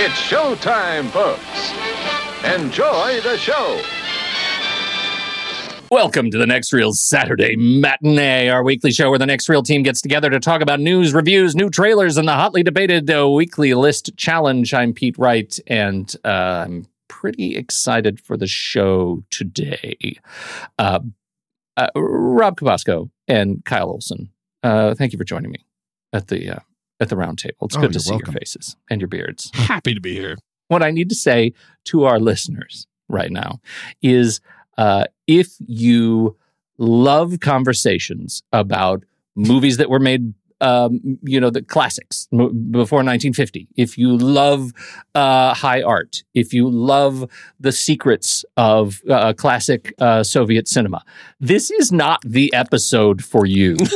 It's showtime, folks. Enjoy the show. Welcome to the Next Reel Saturday Matinee, our weekly show where the Next Reel team gets together to talk about news, reviews, new trailers, and the hotly debated uh, weekly list challenge. I'm Pete Wright, and uh, I'm pretty excited for the show today. Uh, uh, Rob Cabasco and Kyle Olson, uh, thank you for joining me at the uh, at the round table. It's Oh, good to see welcome. your faces and your beards. Happy to be here. what I need to say to our listeners right now is uh, if you love conversations about movies that were made, um, you know, the classics m- before 1950, if you love uh, high art, if you love the secrets of uh, classic uh, Soviet cinema, this is not the episode for you.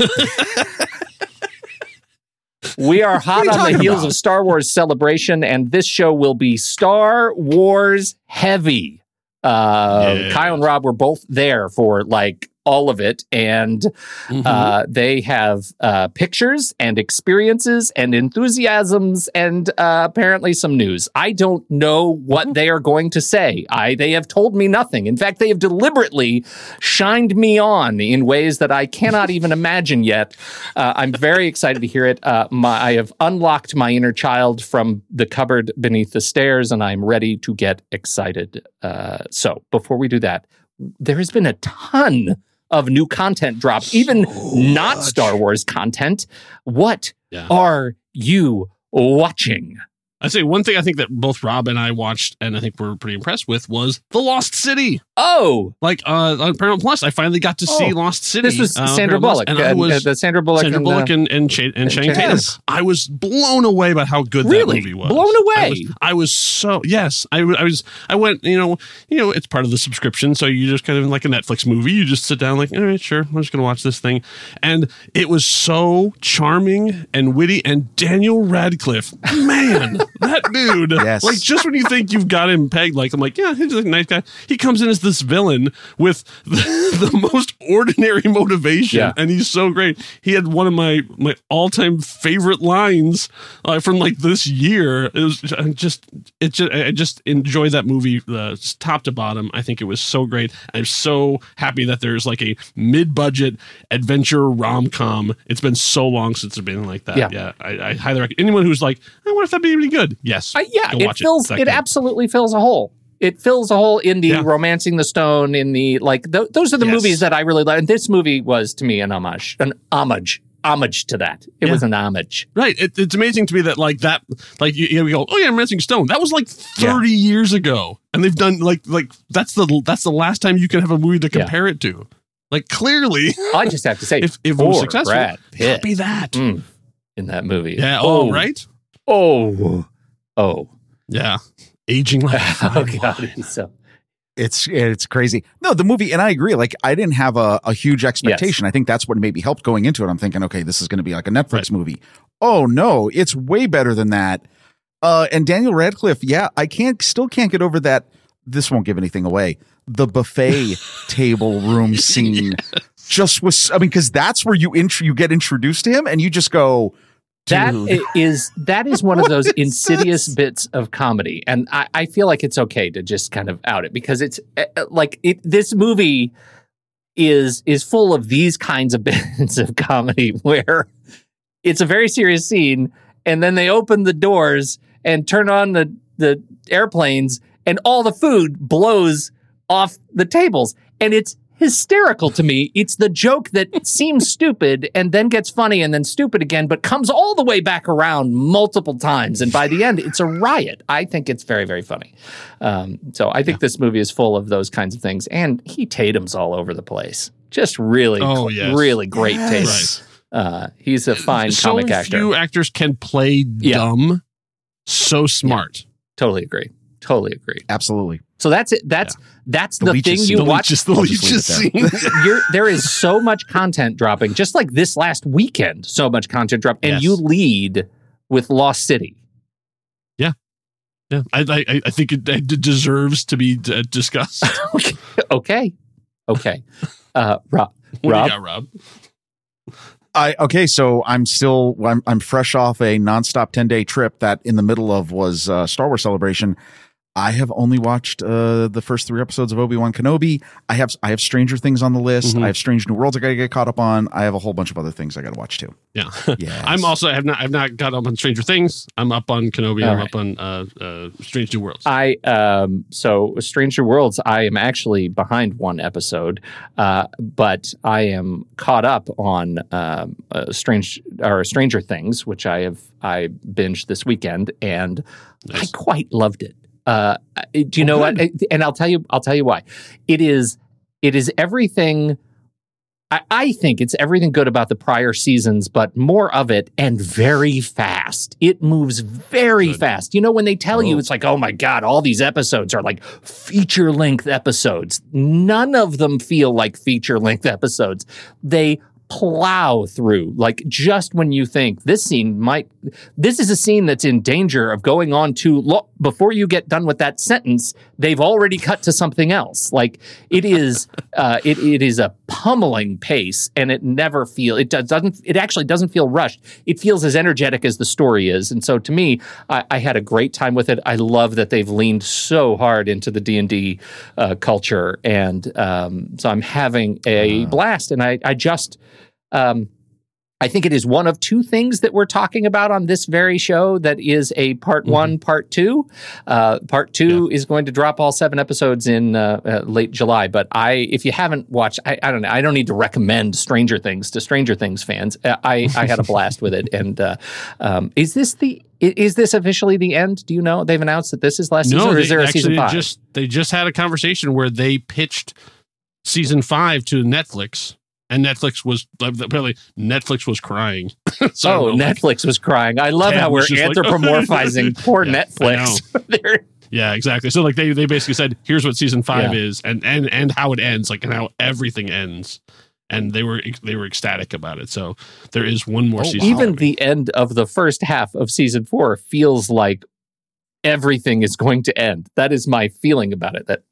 We are hot are on the heels about? of Star Wars celebration, and this show will be Star Wars heavy. Uh, Yeah. Kyle and Rob were both there for like all of it, and Mhm. uh, they have uh, pictures and experiences and enthusiasms and uh, apparently some news. I don't know what they are going to say. I they have told me nothing. In fact, they have deliberately shined me on in ways that I cannot even imagine yet. Uh, I'm very excited to hear it. Uh, my, I have unlocked my inner child from the cupboard beneath the stairs, and I'm ready to get excited. Uh, so before we do that, there has been a ton of new content dropped, even not much. Star Wars content. What Yeah. are you watching? I'd say one thing I think that both Rob and I watched and I think we're pretty impressed with was The Lost City. Oh, Like uh, on Paramount Plus, I finally got to see Oh, Lost City. this was uh, Sandra Bullock. and I uh, was the Sandra Bullock. Sandra and, uh, Bullock and and, and and Channing. Tatum. I was blown away by how good Really? that movie was. Blown away? I was, I was so yes. I, I, was. I went. You know. You know. It's part of the subscription, so you just kind of like a Netflix movie. You just sit down, like, all right, sure, I'm just gonna watch this thing, and it was so charming and witty. And Daniel Radcliffe, man, that dude. Yes. Like just when you think you've got him pegged, like I'm like, yeah, he's a nice guy. He comes in as this villain with the, the most ordinary motivation, Yeah. and he's so great. He had one of my my all time favorite lines uh, from like this year. It was I just it just I just enjoyed that movie uh, top to bottom. I think it was so great. I'm so happy that there's like a mid budget adventure rom com. It's been so long since there's been like that. Yeah. Yeah, I, I highly recommend anyone who's like, I wonder if that'd be any good. Yes, I, yeah, it it. fills. It's It, absolutely fills a hole. It fills a hole in the Yeah. romancing the stone. In the like, th- those are the Yes. movies that I really like. And this movie was to me an homage, an homage, homage to that. It Yeah. was an homage. Right. It, it's amazing to me that like that, like you, you know, go, oh yeah, Romancing Stone. That was like thirty years ago, and they've done like like that's the that's the last time you can have a movie to Yeah. compare it to. Like clearly, I just have to say, if if it was successful, Brad Pitt be that. mm, in that movie. Yeah. Oh, right. Oh, oh, Yeah. Aging like oh God! so It's it's crazy. No, the movie, and I agree. Like, I didn't have a, a huge expectation. I think that's what maybe helped going into it. I'm thinking, okay, this is going to be like a Netflix Right. movie. Oh no, it's way better than that. Uh, and Daniel Radcliffe, yeah, I can't still can't get over that. This won't give anything away. The buffet table room scene just was. I mean, because that's where you int- you get introduced to him, and you just go, That Dude. is that is one of those insidious this? bits of comedy, and I, I feel like it's okay to just kind of out it because it's uh, uh, like it, this movie is is full of these kinds of bits of comedy where it's a very serious scene, and then they open the doors and turn on the the airplanes, and all the food blows off the tables, and it's hysterical to me. It's the joke that seems stupid and then gets funny and then stupid again, but comes all the way back around multiple times. And by the end, it's a riot. I think it's very, very funny. Um, so I think this movie is full of those kinds of things. And he Tatum's all over the place. Just really, Oh, yes. really great Yes. taste. Uh, he's a fine so comic actor. few actors can play Yeah. dumb so smart. totally agree. Totally agree. absolutely. So that's it. That's that's The the, thing you the watch. leeches, the I'll just leave leeches it scene. You're, there is so much content dropping, just like this last weekend. So much content dropped, and Yes. you lead with Lost City. yeah, yeah. I, I I think it, it deserves to be uh, discussed. okay, okay, okay. Uh, Rob, What do you Rob? got, Rob? I okay, so I'm still I'm I'm fresh off a nonstop ten day trip that in the middle of was uh, Star Wars Celebration. I have only watched uh, the first three episodes of Obi Wan Kenobi. I have I have Stranger Things on the list. Mhm. I have Strange New Worlds I gotta get caught up on. I have a whole bunch of other things I gotta watch too. Yeah, Yes. I'm also I have not I've not got up on Stranger Things. I'm up on Kenobi. All I'm right. up on uh, uh, Strange New Worlds. I um so Stranger Worlds. I am actually behind one episode, uh, but I am caught up on um, uh, Strange or Stranger Things, which I have I binged this weekend, and Nice. I quite loved it. Uh, do you know good. what? And I'll tell you. I'll tell you why. It is. It is everything. I, I think it's everything good about the prior seasons, but more of it and very fast. It moves very Good. fast. You know, when they tell you, Oh. it's like, oh my God, all these episodes are like feature length episodes. None of them feel like feature length episodes. They plow through like just when you think this scene might this is a scene that's in danger of going on too long before you get done with that sentence, they've already cut to something else. Like it is, uh, it, it is a pummeling pace, and it never feel it does, doesn't. It actually doesn't feel rushed. It feels as energetic as the story is, and so to me, I, I had a great time with it. I love that they've leaned so hard into the D and D uh, culture, and um, so I'm having a blast. And I, I just. Um, I think it is one of two things that we're talking about on this very show that is a part one, part two. Uh, part two is going to drop all seven episodes in uh, uh, late July. But I, if you haven't watched, I, I don't know, I don't need to recommend Stranger Things to Stranger Things fans. Uh, I, I had a blast with it. And uh, um, is this the is this officially the end? Do you know? They've announced that this is last season, or is there a season five? just they just had a conversation where they pitched season five to Netflix, and Netflix was apparently Netflix was crying. So oh, don't like- Netflix was crying. I love how we're just like- anthropomorphizing poor Yeah, Netflix. Yeah, exactly. So like they they basically said, here's what season five Yeah. is, and and and how it ends, like and how everything ends. And they were they were ecstatic about it. So there is one more Oh, season. even the end of the first half of season four feels like everything is going to end. That is my feeling about it. That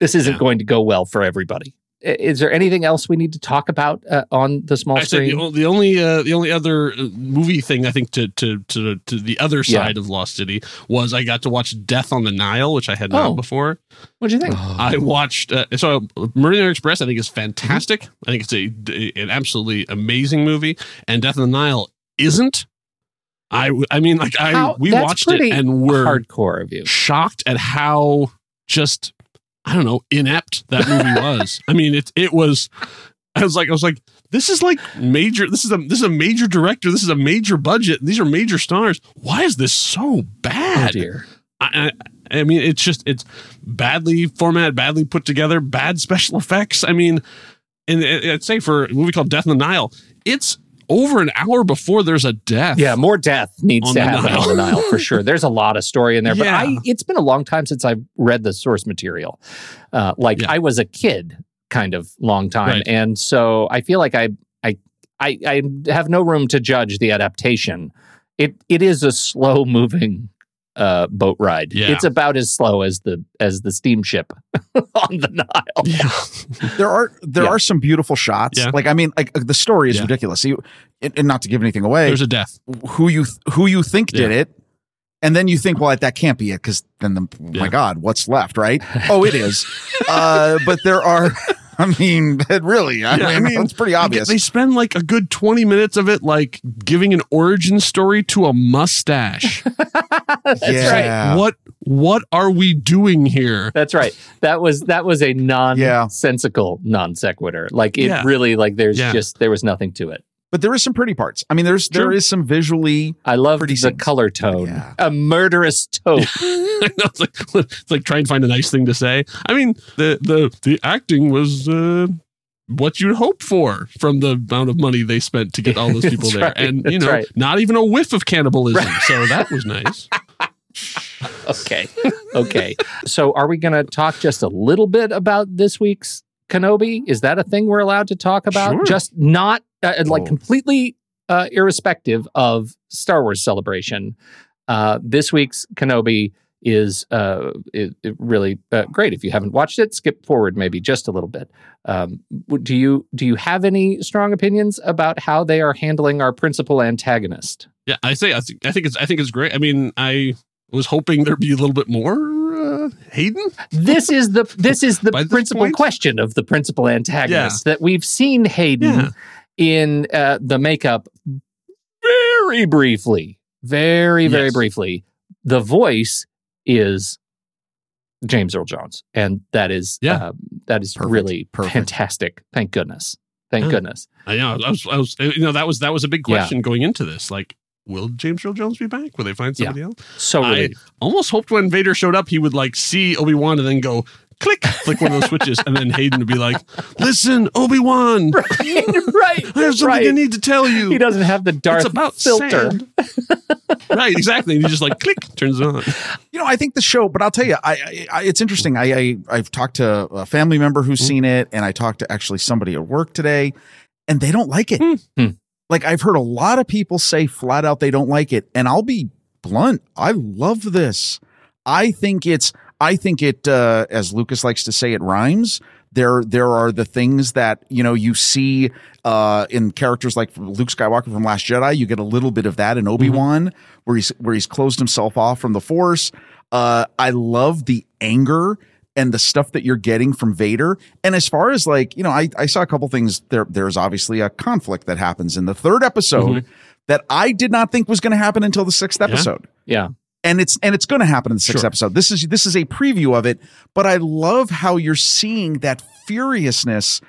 this isn't Yeah. going to go well for everybody. I- Is there anything else we need to talk about uh, on the small I said the, screen? the only uh, the only other uh, movie thing I think to to to to the other Yeah. side of Lost City was I got to watch Death on the Nile, which I had not Oh. before. What do you think? I watched uh, so Murder on the Orient Express. I think is fantastic. Mm-hmm. I think it's a, an absolutely amazing movie, and Death on the Nile isn't. I I mean like I How- we watched it pretty and were Hardcore of you. shocked at how just I don't know inept that movie was. I mean it it was. I was like I was like this is like major. This is a this is a major director. This is a major budget. These are major stars. Why is this so Oh bad? dear. I, I, I mean, it's just it's badly formatted, badly put together, bad special effects. I mean, and I'd say for a movie called Death in the Nile, it's over an hour before there's a death. Yeah, more death needs On to happen Nile. on the Nile for sure. There's a lot of story in there, but Yeah. I it's been a long time since I've read the source material. Uh, like Yeah. I was a kid, kind of long time, Right. and so I feel like I I I, I have no room to judge the adaptation. It it is a slow moving uh, boat ride. Yeah. It's about as slow as the as the steamship on the Nile. yeah, there are there Yeah. are some beautiful shots. Yeah. Like I mean, like the story is Yeah. ridiculous. You, and, and not to give anything away, there's a death. who you who you think did Yeah. it, and then you think, well, that can't be it because then the oh Yeah. my God, what's left, right? Oh, it is. uh, but there are. I mean, it really. I, Yeah, I mean, mean, it's pretty obvious. They spend like a good 20 minutes of it, like giving an origin story to a mustache. That's right. What what are we doing here? That's right. That was that was a nonsensical non sequitur. Like it Yeah. really like there's Yeah. just there was nothing to it. But there is some pretty parts. I mean, there's there Sure. is some visually. I love Pretty the scenes. color tone. Yeah. A murderous tone. It's like it's like trying to find a nice thing to say. I mean, the the the acting was uh, what you'd hope for from the amount of money they spent to get all those people there, right. and you That's know, right. not even a whiff of cannibalism. So that was nice. okay. Okay. So are we going to talk just a little bit about this week's Kenobi? Is that a thing we're allowed to talk about? Sure. Just not uh, like Oh. completely uh, irrespective of Star Wars celebration. Uh, this week's Kenobi is uh, it, it really uh, great. If you haven't watched it, skip forward maybe just a little bit. Um, do you do you have any strong opinions about how they are handling our principal antagonist? Yeah, I say I think I think it's I think it's great. I mean, I was hoping there'd be a little bit more uh, Hayden. this is the this is the this principal point? question of the principal antagonist that we've seen Hayden Yeah. In uh, the makeup very briefly, very very Yes. briefly. The voice is James Earl Jones, and that is Yeah. uh, that is Perfect. really Perfect. fantastic. Thank goodness. Thank Yeah. goodness. I know I was I was you know that was that was a big Yeah. question going into this. Like, will James Earl Jones be back? Will they find Yeah. somebody else? So I- almost hoped when Vader showed up, he would like see Obi Wan and then go click, click one of those switches, and then Hayden would be like, "Listen, Obi Wan, right, I have something right. I need to tell you." He doesn't have the Darth it's about filter. right, exactly. And he just like click, turns it on. You know, I think the show, but I'll tell you, I, I, I it's interesting. I, I I've talked to a family member who's Hmm. seen it, and I talked to actually somebody at work today, and they don't like it. Hmm. Like I've heard a lot of people say flat out they don't like it, and I'll be blunt. I love this. I think it's I think it uh, as Lucas likes to say it rhymes. There there are the things that you know you see uh, in characters like Luke Skywalker from Last Jedi. You get a little bit of that in Obi Wan, where he's where he's closed himself off from the Force. Uh, I love the anger and the stuff that you're getting from Vader. And as far as like, you know, I, I saw a couple things there. There's obviously a conflict that happens in the third episode that I did not think was going to happen until the sixth episode. Yeah. And it's and it's going to happen in the sixth Sure. episode. This is this is a preview of it, but I love how you're seeing that furiousness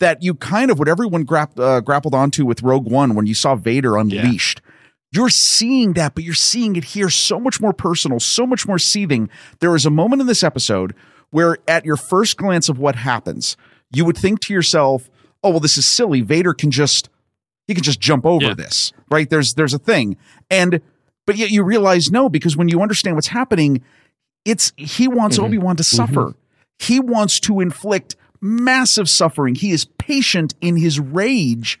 that you kind of what everyone grapp, uh, grappled onto with Rogue One when you saw Vader unleashed. You're seeing that, but you're seeing it here so much more personal, so much more seething. There is a moment in this episode where, at your first glance of what happens, you would think to yourself, "Oh, well, this is silly. Vader can just he can just jump over Yeah. this, right? There's there's a thing, and but yet you realize no, because when you understand what's happening, it's he wants mm-hmm. Obi Wan to mm-hmm. suffer. He wants to inflict massive suffering. He is patient in his rage.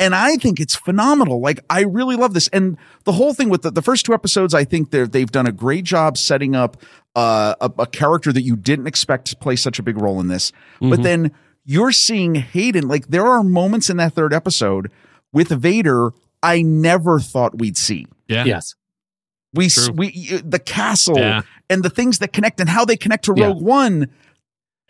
And I think it's phenomenal. Like I really love this, and the whole thing with the, the first two episodes, I think they're, they've done a great job setting up uh, a, a character that you didn't expect to play such a big role in this. But mm-hmm. then you're seeing Hayden. Like there are moments in that third episode with Vader I never thought we'd see. Yeah. Yes. We True. we the castle Yeah. and the things that connect and how they connect to Yeah. Rogue One.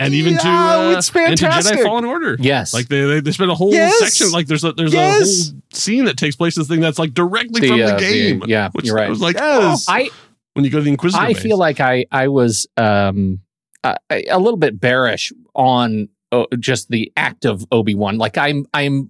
And even to Yeah, uh, it's and to. Jedi Fallen Order. Yes. Like they, they they spend a whole Yes. section like there's a there's Yes. a whole scene that takes place this thing that's like directly The, from the uh, the- game. yeah, which you're right. I was like, Yes. oh, I when you go to the Inquisitor. I base. feel like I I was um a, a little bit bearish on uh, just the act of Obi Wan. Like I'm I'm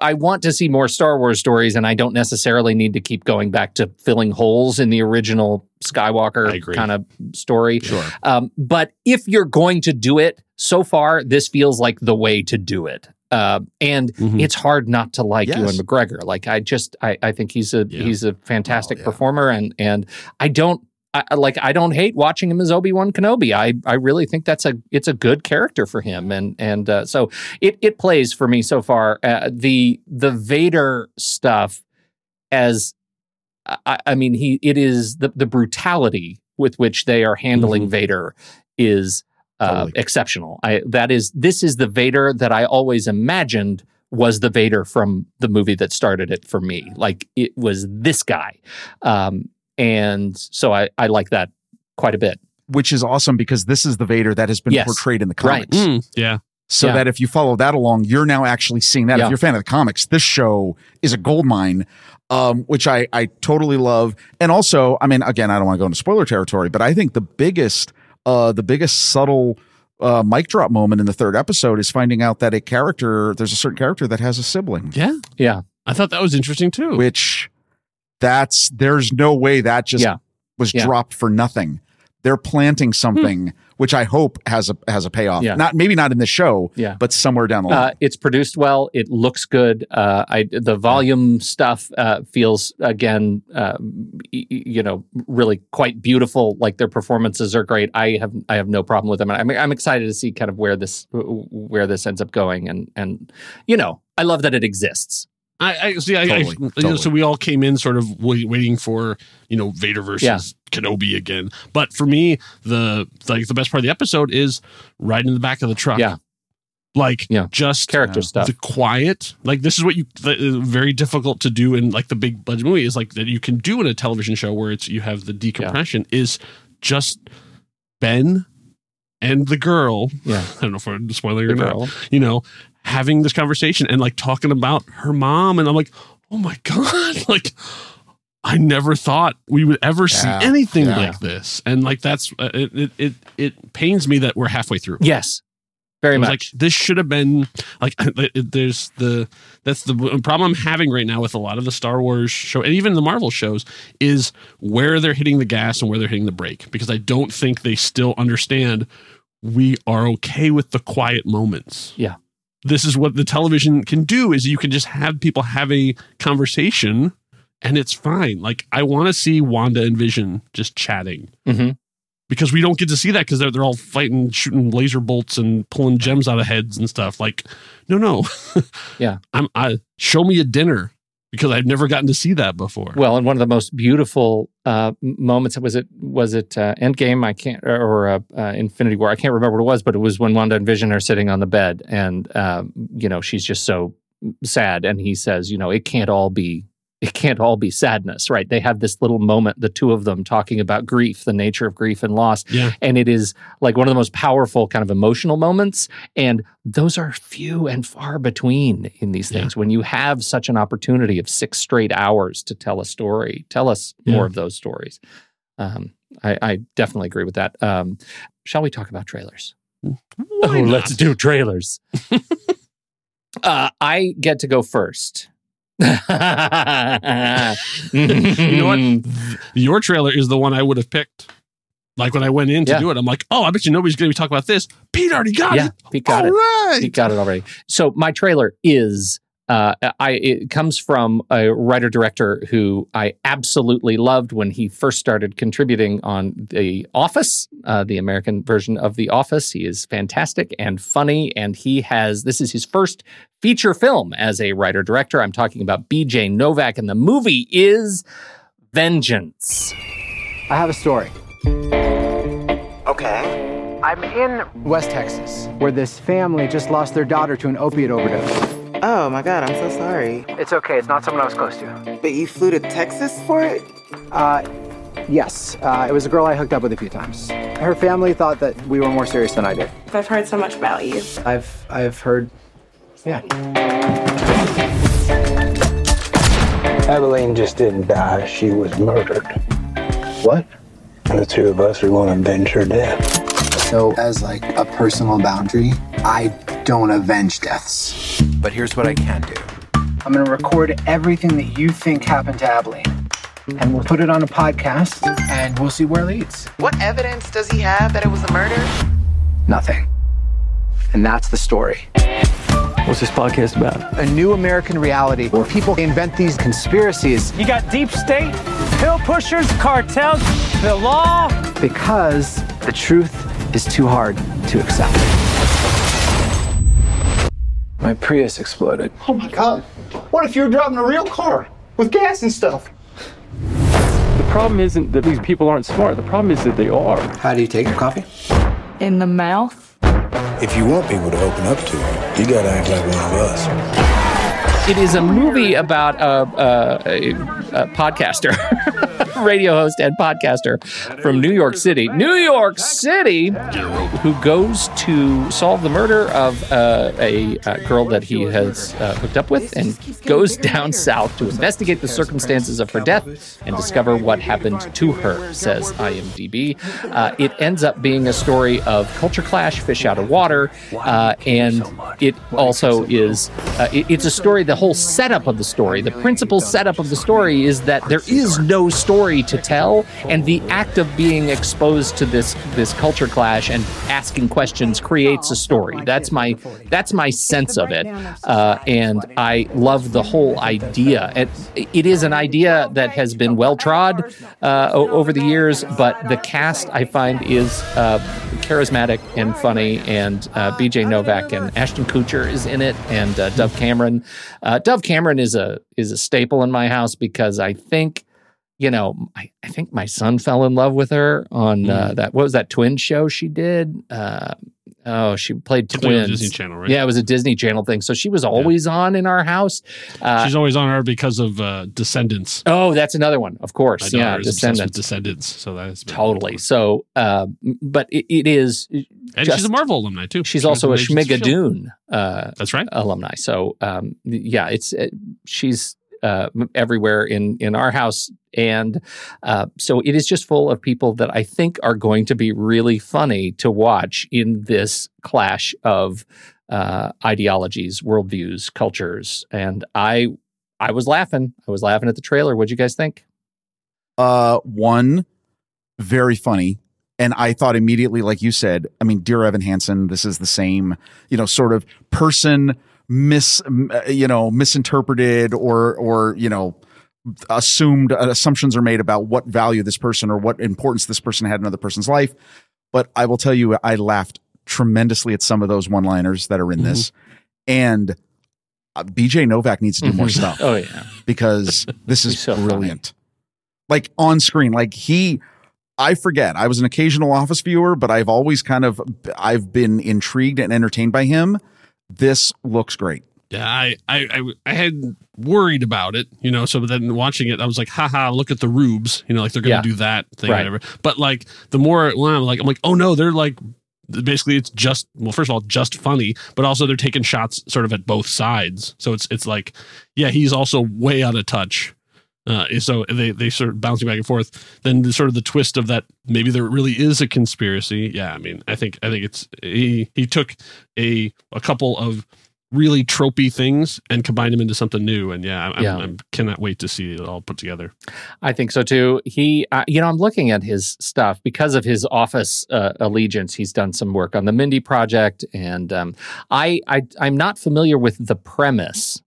I want to see more Star Wars stories, and I don't necessarily need to keep going back to filling holes in the original Skywalker kind of story. Sure. Um, but if you're going to do it, so far this feels like the way to do it. Uh, and Mhm. it's hard not to like Yes. Ewan McGregor. Like I just I, I think he's a Yeah. he's a fantastic Oh, yeah. performer, and and I don't. I, like I don't hate watching him as Obi Wan Kenobi. I I really think that's a it's a good character for him, and and uh, so it it plays for me so far. Uh, the the Vader stuff as I, I mean he it is the the brutality with which they are handling Vader is uh, Totally. exceptional. I that is this is the Vader that I always imagined was the Vader from the movie that started it for me. Like it was this guy, um, and so I I like that quite a bit. Which is awesome because this is the Vader that has been Yes. portrayed in the Right. comics. Mm, yeah. So Yeah. that if you follow that along, you're now actually seeing that. Yeah. If you're a fan of the comics, this show is a gold mine, um, which I, I totally love. And also, I mean, again, I don't want to go into spoiler territory, but I think the biggest, uh, the biggest subtle uh, mic drop moment in the third episode is finding out that a character, there's a certain character that has a sibling, Yeah. Yeah, I thought that was interesting too. which that's, there's no way that just Yeah. was Yeah. dropped for nothing. They're planting something, which I hope has a has a payoff. Yeah. Not maybe not in the show, Yeah. but somewhere down the line. uh, it's produced well. It looks good. Uh, I the volume stuff uh, feels again, um, you know, really quite beautiful. Like their performances are great. I have I have no problem with them. And I'm I'm excited to see kind of where this where this ends up going. And and you know, I love that it exists. I, I see. I, I Totally, you know, so we all came in sort of wait, waiting for you know Vader versus Yeah. Kenobi again. But for me, the like the best part of the episode is riding in the back of the truck. Yeah. like Yeah. just Character Yeah. stuff. the quiet. Like this is what you that is very difficult to do in like the big budget movie is like that you can do in a television show where it's you have the decompression is just Ben and the girl. Yeah. I don't know if I'm spoiling The or not you know, having this conversation and like talking about her mom. And I'm like, oh my God, like I never thought we would ever see anything Yeah. like this. And like, that's, uh, it, it, it, it pains me that we're halfway through. Yes, very much. Like this should have been like there's the that's the problem I'm having right now with a lot of the Star Wars show and even the Marvel shows is where they're hitting the gas and where they're hitting the brake because I don't think they still understand we are okay with the quiet moments. Yeah. This is what the television can do is you can just have people have a conversation and it's fine. Like I want to see Wanda and Vision just chatting hmm because we don't get to see that because they're, they're all fighting, shooting laser bolts and pulling gems out of heads and stuff. Like, no, no, Yeah. I'm I show me a dinner because I've never gotten to see that before. Well, and one of the most beautiful uh, moments was it was it uh, Endgame? I can't or uh, uh, Infinity War. I can't remember what it was, but it was when Wanda and Vision are sitting on the bed, and um, you know she's just so sad, and he says, you know, it can't all be it can't all be sadness, right? They have this little moment, the two of them talking about grief, the nature of grief and loss, yeah. and it is like one of the most powerful kind of emotional moments. And those are few and far between in these things. When you have such an opportunity of six straight hours to tell a story tell us more of those stories. Um, I, I definitely agree with that. Um, shall we talk about trailers? Why oh not? let's do trailers. Uh, i get to go first you know what? Mm-hmm. Your trailer is the one I would have picked. Like when I went in to Yeah. do it, I'm like, oh, I bet you nobody's going to be talking about this. Pete already got Yeah, it. Pete got All it. right. He got it already. So my trailer is uh, I it comes from a writer director who I absolutely loved when he first started contributing on The Office, uh, the American version of The Office. He is fantastic and funny, and he has this is his first feature film as a writer director. I'm talking about B.J. Novak, and the movie is Vengeance. I have a story. Okay. I'm in West Texas, where this family just lost their daughter to an opiate overdose. Oh my god, I'm so sorry. It's okay, it's not someone I was close to. But you flew to Texas for it? Uh, yes, uh, it was a girl I hooked up with a few times. Her family thought that we were more serious than I did. I've heard so much about you. I've I've heard, yeah. Abilene just didn't die, she was murdered. What? The two of us are going to avenge her death. So, as like a personal boundary, I don't avenge deaths. But here's what I can do. I'm gonna record everything that you think happened to Abilene, and we'll put it on a podcast, and we'll see where it leads. What evidence does he have that it was a murder? Nothing. And that's the story. What's this podcast about? A new American reality where people invent these conspiracies You got deep state, pill pushers, cartels, the law. because the truth is too hard to accept. My Prius exploded. Oh my god. What if you were driving a real car with gas and stuff? The problem isn't that these people aren't smart. The problem is that they are. How do you take your coffee? In the mouth? If you want people to open up to you, you gotta act like one of us. It is a movie about a, a, a, a podcaster, radio host, and podcaster from New York City. New York City, who goes to solve the murder of uh, a, uh girl that he has uh, hooked up with and goes down south to investigate the circumstances of her death and discover what happened to her, says IMDb. Uh, it ends up being a story of culture clash, fish out of water, uh, and it also is uh, it- it's a story the whole setup of the story. The principal setup of the story is that there is no story to tell and the act of being exposed to this this culture clash and asking questions creates a story. That's my that's my sense of it. Uh, and i love the whole idea. It, it is an idea that has been well trod uh, over the years but the cast i find is uh, charismatic and funny and uh, bj novak and ashton kutcher is in it and uh, dove cameron uh, dove cameron is a is a staple in my house because i think you know i, I think my son fell in love with her on uh, that what was that twin show she did? Uh, oh she played Something on twins. Disney Channel, right? yeah it was a disney channel thing. So she was always on in our house. Uh, She's always on her because of uh, Descendants. oh that's another one. Of course. Yeah descendants. Descendants, so that's totally. so uh, but it, it is And just- she's a Marvel alumni too. She's She also a in Agents of S.H.I.E.L.D.. Schmigadoon uh, That's right. alumni. So um, yeah, it's uh, she's uh, everywhere in in our house, and uh, so it is just full of people that I think are going to be really funny to watch in this clash of uh, ideologies, worldviews, cultures, and I I was laughing. I was laughing at the trailer. What'd you guys think? Uh, one, very funny. And I thought immediately, like you said, I mean, dear Evan Hansen, this is the same, you know, sort of person mis, uh, you know, misinterpreted or, or, you know, assumed uh, assumptions are made about what value this person or what importance this person had in another person's life. But I will tell you, I laughed tremendously at some of those one liners that are in this. And uh, BJ Novak needs to do more Mhm. stuff. Oh, yeah. because this is so funny. brilliant. Like on screen, like he. I forget. I was an occasional Office viewer, but I've always kind of I've been intrigued and entertained by him. This looks great. Yeah, I, I, I, I had worried about it, you know. So then watching it, I was like, haha, look at the rubes, you know, like they're gonna Yeah. do that thing, Right. whatever. But like the more when I'm like, I'm like, oh no, they're like, basically, it's just well, first of all, just funny, but also they're taking shots sort of at both sides. So it's it's like, yeah, he's also way out of touch. Uh, so they they sort of bouncing back and forth. Then the sort of the twist of that maybe there really is a conspiracy. Yeah, I mean, I think I think it's he he took a a couple of really tropey things and combined them into something new. And yeah, I Yeah. Cannot wait to see it all put together. I think so too. He, uh, you know, I'm looking at his stuff because of his office uh, allegiance. He's done some work on the Mindy Project, and um, I, I, I'm not familiar with the premise.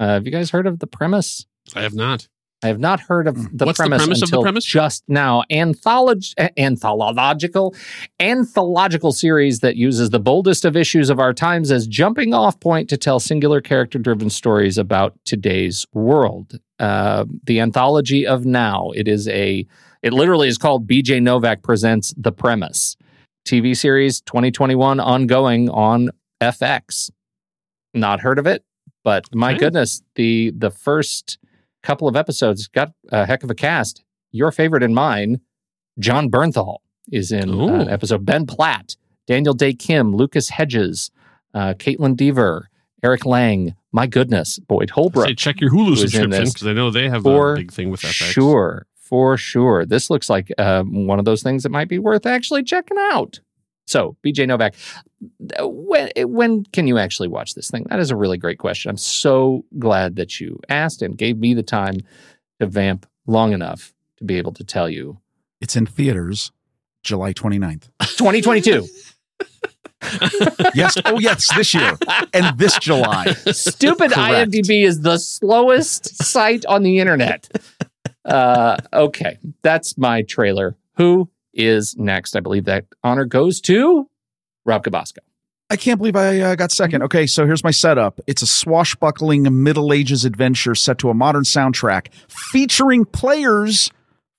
Uh, have you guys heard of the premise? I have not. I have not heard of the Mm. What's the premise premise of the until premise? just now. Antholog- anthological, anthological series that uses the boldest of issues of our times as jumping off point to tell singular character-driven stories about today's world. Uh, the anthology of now. It is a. It literally is called B.J. Novak presents the premise. TV series 2021 ongoing on FX. Not heard of it, but my Okay. goodness, the the first couple of episodes got a heck of a cast. Your favorite and mine, Jon Bernthal, is in Ooh. an episode. Ben Platt, Daniel Dae Kim, Lucas Hedges, uh, Kaitlyn Dever, Eric Lange. My goodness, Boyd Holbrook. Say check your Hulu who is in subscription because I know they have for a big thing with FX. Sure, for sure. This looks like um, one of those things that might be worth actually checking out. So, BJ Novak, when when can you actually watch this thing? That is a really great question. I'm so glad that you asked and gave me the time to vamp long enough to be able to tell you. It's in theaters July 29th. 2022. yes. Oh, yes, this year and this July. Stupid Correct. IMDb is the slowest site on the internet. Uh, okay, that's my trailer. Who is next? I believe that honor goes to Rob Cabasco. I can't believe I uh, got second. Okay, so here's my setup. It's a swashbuckling Middle Ages adventure set to a modern soundtrack featuring players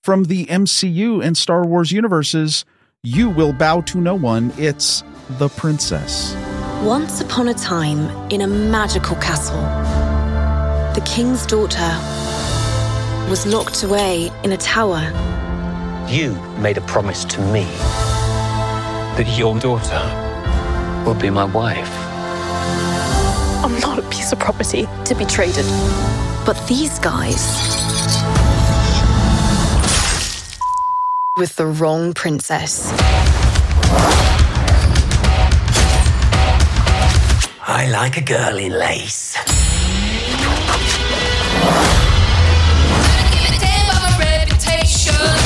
from the MCU and Star Wars universes. You will bow to no one. It's The Princess. Once upon a time, in a magical castle, the king's daughter was locked away in a tower. You made a promise to me that your daughter will be my wife. I'm not a piece of property to be traded. But these guys. With the wrong princess. I like a girl in lace. I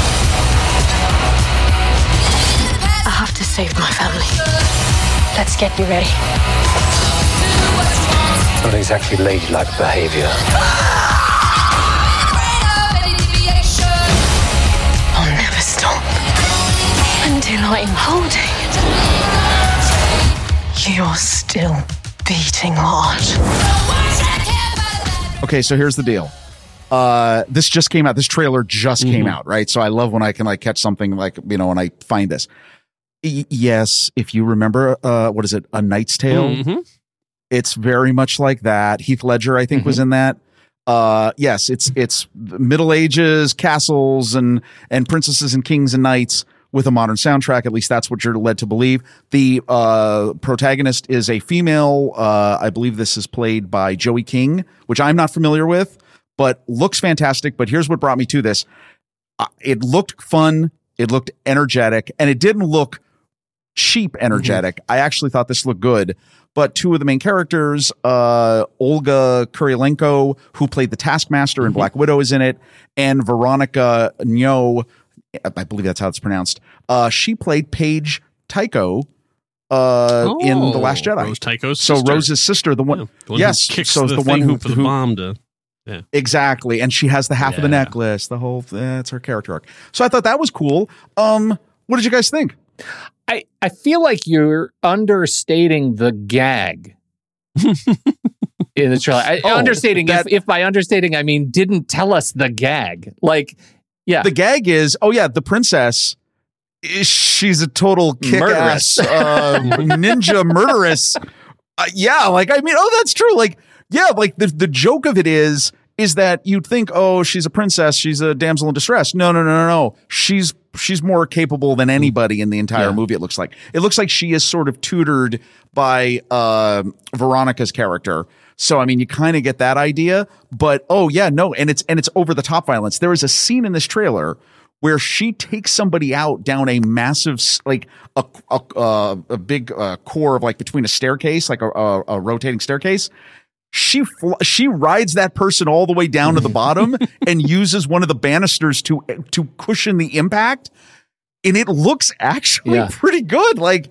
have to save my family. Let's get you ready. Not exactly ladylike behavior. I'll never stop until I'm holding. You're still beating heart. Okay, so here's the deal. Uh, this just came out. This trailer just came Mhm. out, right? So I love when I can like catch something like you know when I find this. Y- yes, if you remember, uh, what is it? A Knight's Tale. Mhm. It's very much like that. Heath Ledger, I think, was in that. Uh, yes, it's it's Middle Ages castles and and princesses and kings and knights with a modern soundtrack. At least that's what you're led to believe. The uh, protagonist is a female. Uh, I believe this is played by Joey King, which I'm not familiar with, but looks fantastic. But here's what brought me to this: uh, it looked fun, it looked energetic, and it didn't look cheap energetic. I actually thought this looked good. But two of the main characters, uh, Olga Kurylenko, who played the Taskmaster in Black Widow, is in it, and Veronica Ngo, I believe that's how it's pronounced. Uh, she played Paige Tico uh, in The Last Oh, Jedi. Rose Tico's so sister. Rose's sister, the one, Yeah, the one yes, who kicks so the, the, one who, for the who- bomb to. Yeah. Exactly. And she has the half of the necklace, the whole that's her character arc. So I thought that was cool. Um, what did you guys think? I, I feel like you're understating the gag. in the trailer. I, Oh, understating that- if, if by understating I mean didn't tell us the gag. Like, yeah, The gag is, oh yeah, the princess. She's a total kick-ass Murderess. uh, ninja murderess. Uh, yeah, like I mean, oh, that's true. Like, yeah, like the the joke of it is is that you'd think, oh, she's a princess, she's a damsel in distress. No, no, no, no, no. She's she's more capable than anybody in the entire Yeah. movie. It looks like it looks like she is sort of tutored by uh, Veronica's character. So I mean, you kind of get that idea, but oh yeah, no, and it's and it's over the top violence. There is a scene in this trailer where she takes somebody out down a massive like a a, uh, a big uh, core of like between a staircase, like a, a, a rotating staircase. She fl- she rides that person all the way down to the bottom and uses one of the banisters to to cushion the impact, and it looks actually Yeah. pretty good. Like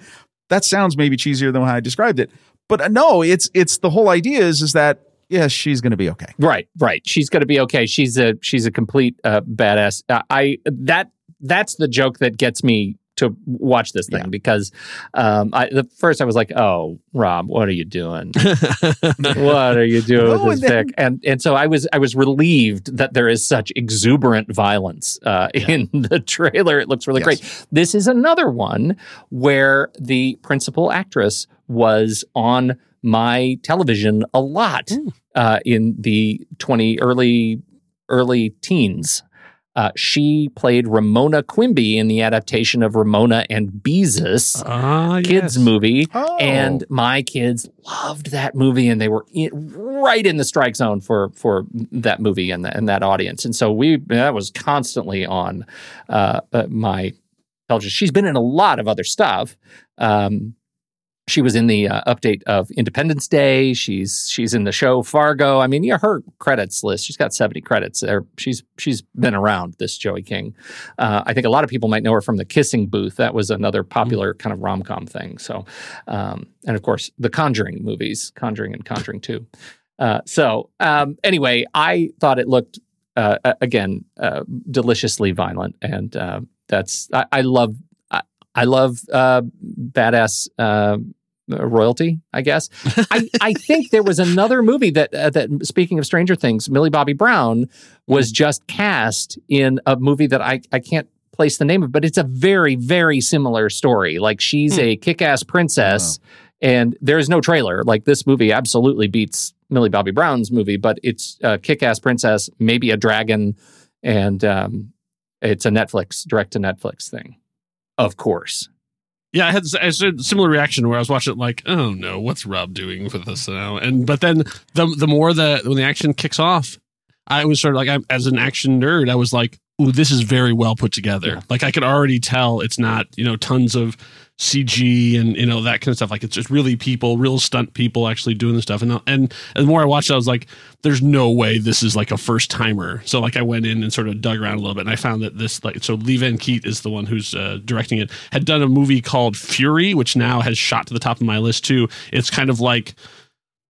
that sounds maybe cheesier than how I described it, but uh, no, it's it's the whole idea is is that yeah, she's going to be okay. Right, right. She's going to be okay. She's a she's a complete uh, badass. Uh, I that that's the joke that gets me to watch this thing because um, I, the first I was like, "Oh, Rob, what are you doing? what are you doing No, with this and then- pick?" And and so I was I was relieved that there is such exuberant violence uh, in the trailer. It looks really Yes. great. This is another one where the principal actress was on my television a lot uh, in the 20 early early teens. Uh, she played Ramona Quimby in the adaptation of Ramona and Beezus Ah, kids yes. movie, Oh. and my kids loved that movie, and they were in, right in the strike zone for for that movie and, the, and that audience. And so we that was constantly on uh, uh, my television. She's been in a lot of other stuff. Um, she was in the uh, update of Independence Day. She's she's in the show Fargo. I mean, yeah, her credits list. She's got seventy credits. There, she's she's been around. This Joey King. Uh, I think a lot of people might know her from the Kissing Booth. That was another popular kind of rom com thing. So, um, and of course, the Conjuring movies, Conjuring and Conjuring Two. Uh, so um, anyway, I thought it looked uh, again uh, deliciously violent, and uh, that's I, I love I, I love uh, badass uh, royalty. I guess I, I think there was another movie that uh, that speaking of Stranger Things, Millie Bobby Brown was just cast in a movie that I I can't place the name of, but it's a very very similar story. Like she's a kick-ass princess. And there's no trailer. Like this movie absolutely beats Millie Bobby Brown's movie, but it's a kick-ass princess, maybe a dragon, and um, it's a Netflix direct to Netflix thing, of course. Yeah, I had, I had a similar reaction where I was watching it like, oh no, what's Rob doing with this now? And but then the the more that when the action kicks off, I was sort of like, I'm, as an action nerd, I was like, ooh, this is very well put together. Like I could already tell it's not you know tons of CG and you know that kind of stuff. Like it's just really people, real stunt people actually doing the stuff. And and, and the more I watched, it, I was like, there's no way this is like a first timer. So like I went in and sort of dug around a little bit, and I found that this like so Le-Van Kiet is the one who's uh, directing it. Had done a movie called Furie, which now has shot to the top of my list too. It's kind of like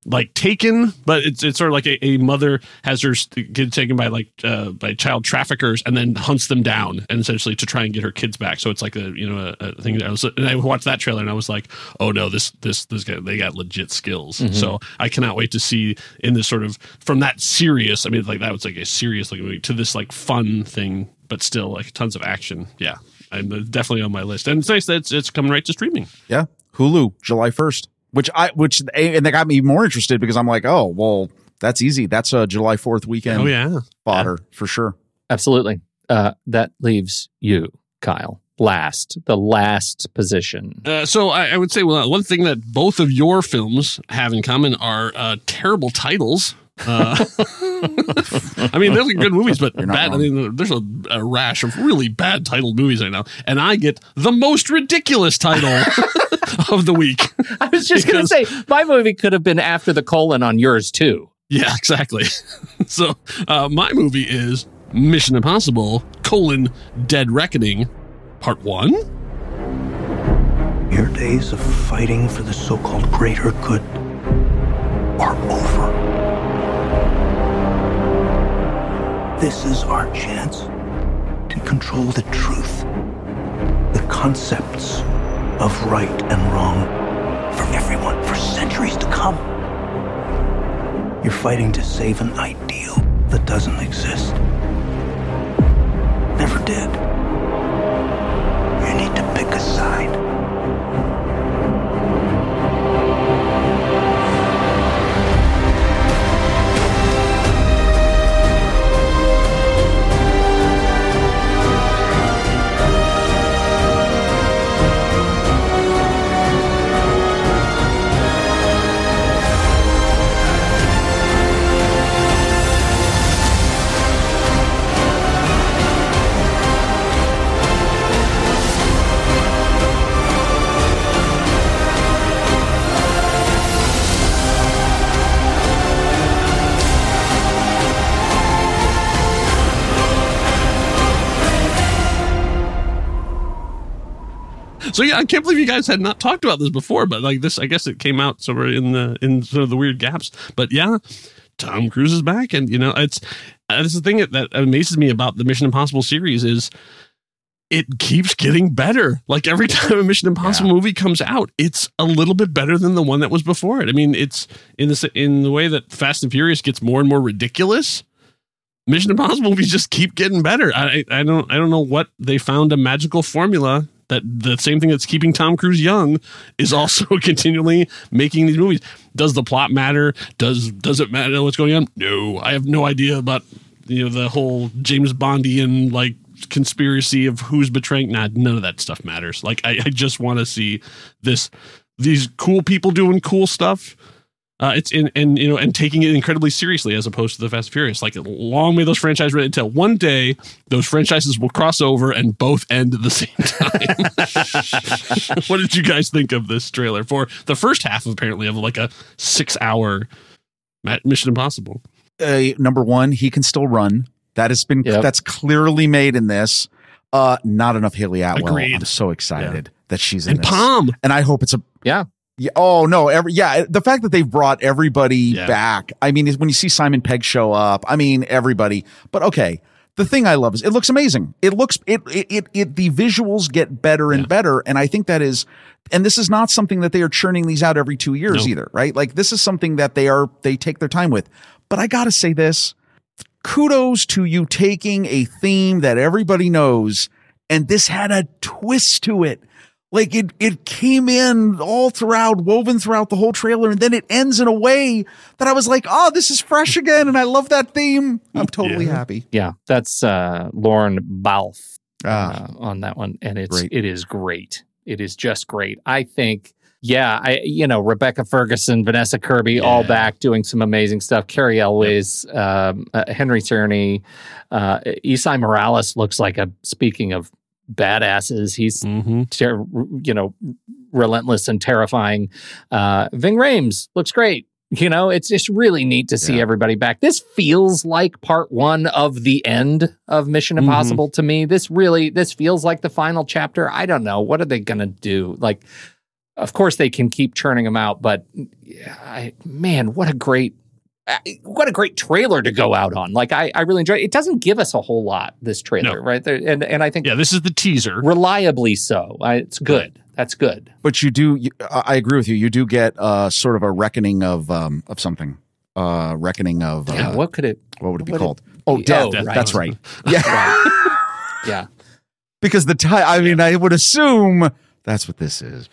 like taken but it's it's sort of like a, a mother has her kid taken by like uh by child traffickers and then hunts them down and essentially to try and get her kids back. So it's like a you know a, a thing that I was and I watched that trailer and I was like oh no this this this guy they got legit skills. Mhm. so I cannot wait to see in this sort of from that serious I mean like that was like a serious looking movie to this like fun thing but still like tons of action. Yeah. I'm uh, definitely on my list. And it's nice that it's, it's coming right to streaming. Yeah, Hulu, July first. Which I which and they got me more interested because I'm like, oh well, that's easy. That's a July Fourth weekend. oh yeah fodder for sure. Absolutely. Uh, that leaves you, Kyle, last, the last position. Uh, so I, I would say well, one thing that both of your films have in common are uh, terrible titles. Uh, I mean, they're good movies, but You're bad. I mean, there's a, a rash of really bad titled movies right now, and I get the most ridiculous title of the week. I was just going to say, my movie could have been after the colon on yours, too. Yeah, exactly. so uh, my movie is Mission Impossible: colon Dead Reckoning, Part One. Your days of fighting for the so called greater good are over. This is our chance to control the truth, the concepts of right and wrong for everyone for centuries to come. You're fighting to save an ideal that doesn't exist. Never did. So yeah, I can't believe you guys had not talked about this before, but like this, I guess it came out somewhere in the in sort of the weird gaps. But yeah, Tom Cruise is back, and you know it's uh, that's the thing that, that amazes me about the Mission Impossible series is it keeps getting better. Like every time a Mission Impossible movie comes out, it's a little bit better than the one that was before it. I mean, it's in the in the way that Fast and Furious gets more and more ridiculous. Mission Impossible movies just keep getting better. I I don't I don't know what they found a magical formula that the same thing that's keeping Tom Cruise young is also continually making these movies. Does the plot matter? Does does it matter what's going on? No, I have no idea about you know the whole James Bondian like conspiracy of who's betraying. Nah, none of that stuff matters. Like I, I just want to see this these cool people doing cool stuff. Uh, it's in and you know and taking it incredibly seriously as opposed to the Fast and Furious. Like long may those franchises run until one day those franchises will cross over and both end at the same time. what did you guys think of this trailer for the first half apparently of like a six hour Mission Impossible? Uh, number one, he can still run. That has been that's clearly made in this. Uh, not enough Hayley Atwell. Agreed. I'm so excited that she's in And this. Pom. and I hope it's a Yeah. Yeah. Oh no. Every yeah. The fact that they've brought everybody Yeah. back. I mean, when you see Simon Pegg show up. I mean, everybody. But okay. The thing I love is it looks amazing. It looks it it it, it the visuals get better and better, and I think that is. And this is not something that they are churning these out every two years No. either, right? Like this is something that they are they take their time with. But I gotta say this: kudos to you taking a theme that everybody knows, and this had a twist to it like it it came in all throughout woven throughout the whole trailer and then it ends in a way that i was like oh this is fresh again and i love that theme i'm totally Yeah. happy Yeah, that's uh, Lorne Balfe Ah. uh, on that one, and it's Great. it is great. It is just great. I think, yeah, I you know Rebecca Ferguson, Vanessa Kirby, all back doing some amazing stuff. Cary Elwes, um, uh, Henry Czerny, uh, Esai Morales looks like a. Speaking of badasses, he's Mm-hmm. ter- you know relentless and terrifying. Uh, Ving Rhames looks great. You know, it's just really neat to see Yeah. everybody back. This feels like part one of the end of Mission Mhm. Impossible to me. This really, this feels like the final chapter. I don't know. What are they going to do? Like, of course they can keep churning them out, but yeah, I, man, what a great, what a great trailer to go out on. Like, I, I really enjoy it. It doesn't give us a whole lot, this trailer, No. right? There, and, and I think Yeah, this is the teaser. reliably so. I, it's good. That's good. but you do you, i I agree with you you do get uh sort of a reckoning of um of something uh reckoning of uh, Yeah, what could it? what would it be what would called oh be? death, Oh, right. that's right yeah Yeah. because the time i mean i would assume that's what this is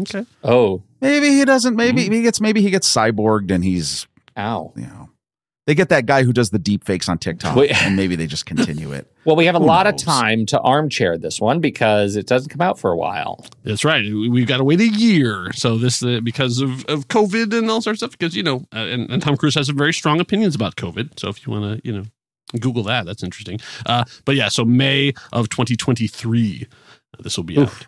Okay. Oh, maybe he doesn't maybe he gets maybe he gets cyborged and he's ow. you know they get that guy who does the deep fakes on TikTok, Wait. and maybe they just continue it. Well, we have a Who lot of time to armchair this one because it doesn't come out for a while. That's right. We- We've got to wait a year. So this uh, because of, of COVID and all sorts of stuff. Because you know, uh, and, and Tom Cruise has some very strong opinions about COVID. So if you want to, you know, Google that, that's interesting. Uh, but yeah, so May of 2023, uh, this will be out.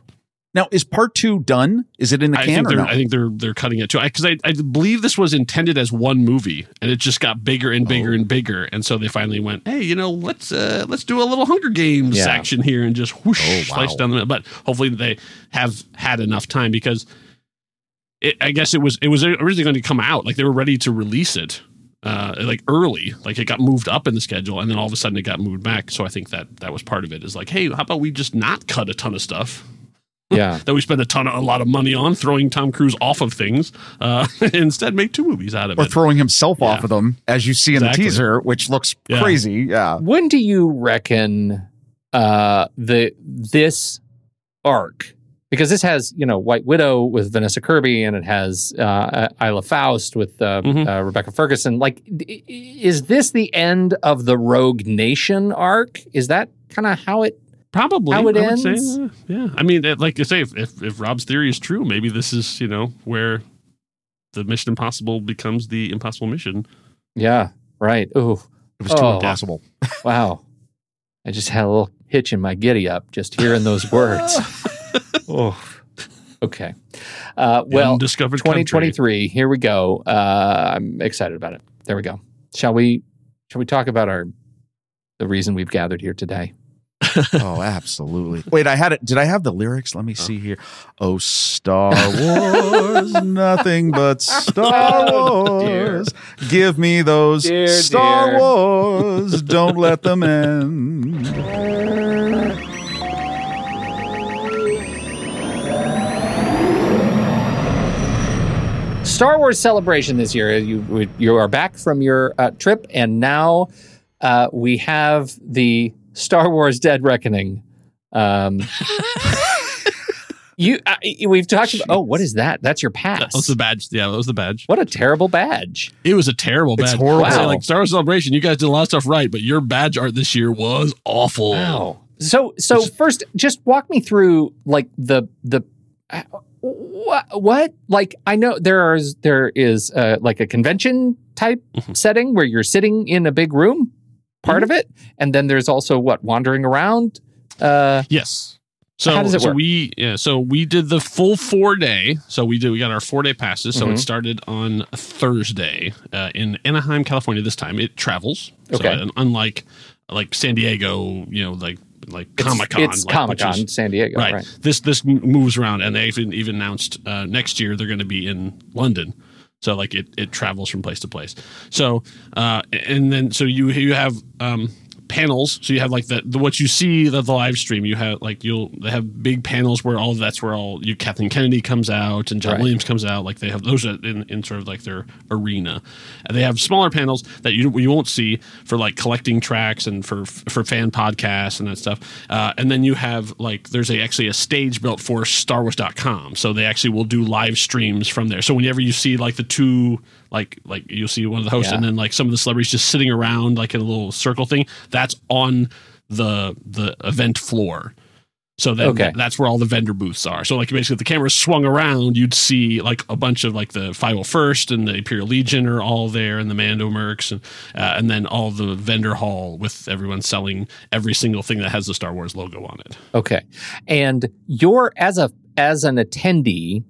Now, is part two done? Is it in the I can think no? I think they're they're cutting it too. Because I, I, believe this was intended as one movie, and it just got bigger and bigger Oh. and bigger, and so they finally went, hey, you know, let's uh, let's do a little Hunger Games Yeah. action here and just whoosh Oh, wow. slice down the middle. But hopefully they have had enough time because it, I guess it was it was originally going to come out like they were ready to release it. Uh, like early, like it got moved up in the schedule, and then all of a sudden it got moved back. So I think that that was part of it. Is like, hey, how about we just not cut a ton of stuff, Yeah. that we spend a ton of a lot of money on throwing Tom Cruise off of things. Uh, instead, make two movies out of Or it. Or throwing himself off of them, as you see in Exactly. the teaser, which looks Yeah. crazy. Yeah. When do you reckon uh the this arc because this has you know White Widow with Vanessa Kirby and it has uh, Ilsa Faust with uh, Mm-hmm. uh, Rebecca Ferguson. Like, i- i- is this the end of the Rogue Nation arc? Is that kind of how it Probably how it I ends? Would say, uh, yeah, I mean, like you say, if, if if Rob's theory is true, maybe this is you know where the Mission Impossible becomes the Impossible Mission. Yeah, right. Ooh, It was too Oh. impossible. wow. I just had a little hitch in my giddy up just hearing those words. oh, okay. Uh, well, undiscovered country. 2023. Here we go. Uh, I'm excited about it. There we go. Shall we? Shall we talk about our the reason we've gathered here today? Oh, absolutely. Wait, I had it. Did I have the lyrics? Let me see here. Oh, Star Wars, nothing but Star Oh. Wars. Give me those Dear, Star dear. Wars. Don't let them end. Star Wars celebration this year. You you are back from your uh, trip, and now uh, we have the Star Wars Dead Reckoning. Um, you uh, we've talked about. Oh, what is that? That's your pass. That was the badge. Yeah, that was the badge. What a terrible badge. It was a terrible badge. It's badge. horrible. Wow. like Star Wars Celebration, you guys did a lot of stuff right, but your badge art this year was awful. Wow. So so first, just walk me through like the the uh, what what like I know there is there is uh, like a convention type Mhm. setting where you're sitting in a big room, part of it, and then there's also what wandering around. Uh, Yes. So, How does it so work? we yeah, so we did the full four day. So we did we got our four day passes. So Mhm. it started on Thursday uh, in Anaheim, California. This time it travels. Okay. So, un- unlike like San Diego, you know, like like it's- Comic Con. It's Comic Con, San Diego, Right. right? This this moves around, and they even even announced uh, next year they're going to be in London. So like it it travels from place to place. So uh, and then so you you have um, panels. So you have like the, the what you see the, the live stream. You have like you'll they have big panels where all that's where all you Kathleen Kennedy comes out and John Right. Williams comes out. Like they have those in, in sort of like their arena. And they have smaller panels that you you won't see for like collecting tracks and for for fan podcasts and that stuff. Uh, and then you have like there's a actually a stage built for StarWars.com. So they actually will do live streams from there. So whenever you see like the two like like you'll see one of the hosts Yeah. and then like some of the celebrities just sitting around like in a little circle thing that's on the the event floor so then Okay. that's where all the vendor booths are so like basically if the camera swung around you'd see like a bunch of like the 501st and the imperial legion are all there and the mando mercs and uh, and then all the vendor hall with everyone selling every single thing that has the star wars logo on it Okay, and you're as a as an attendee.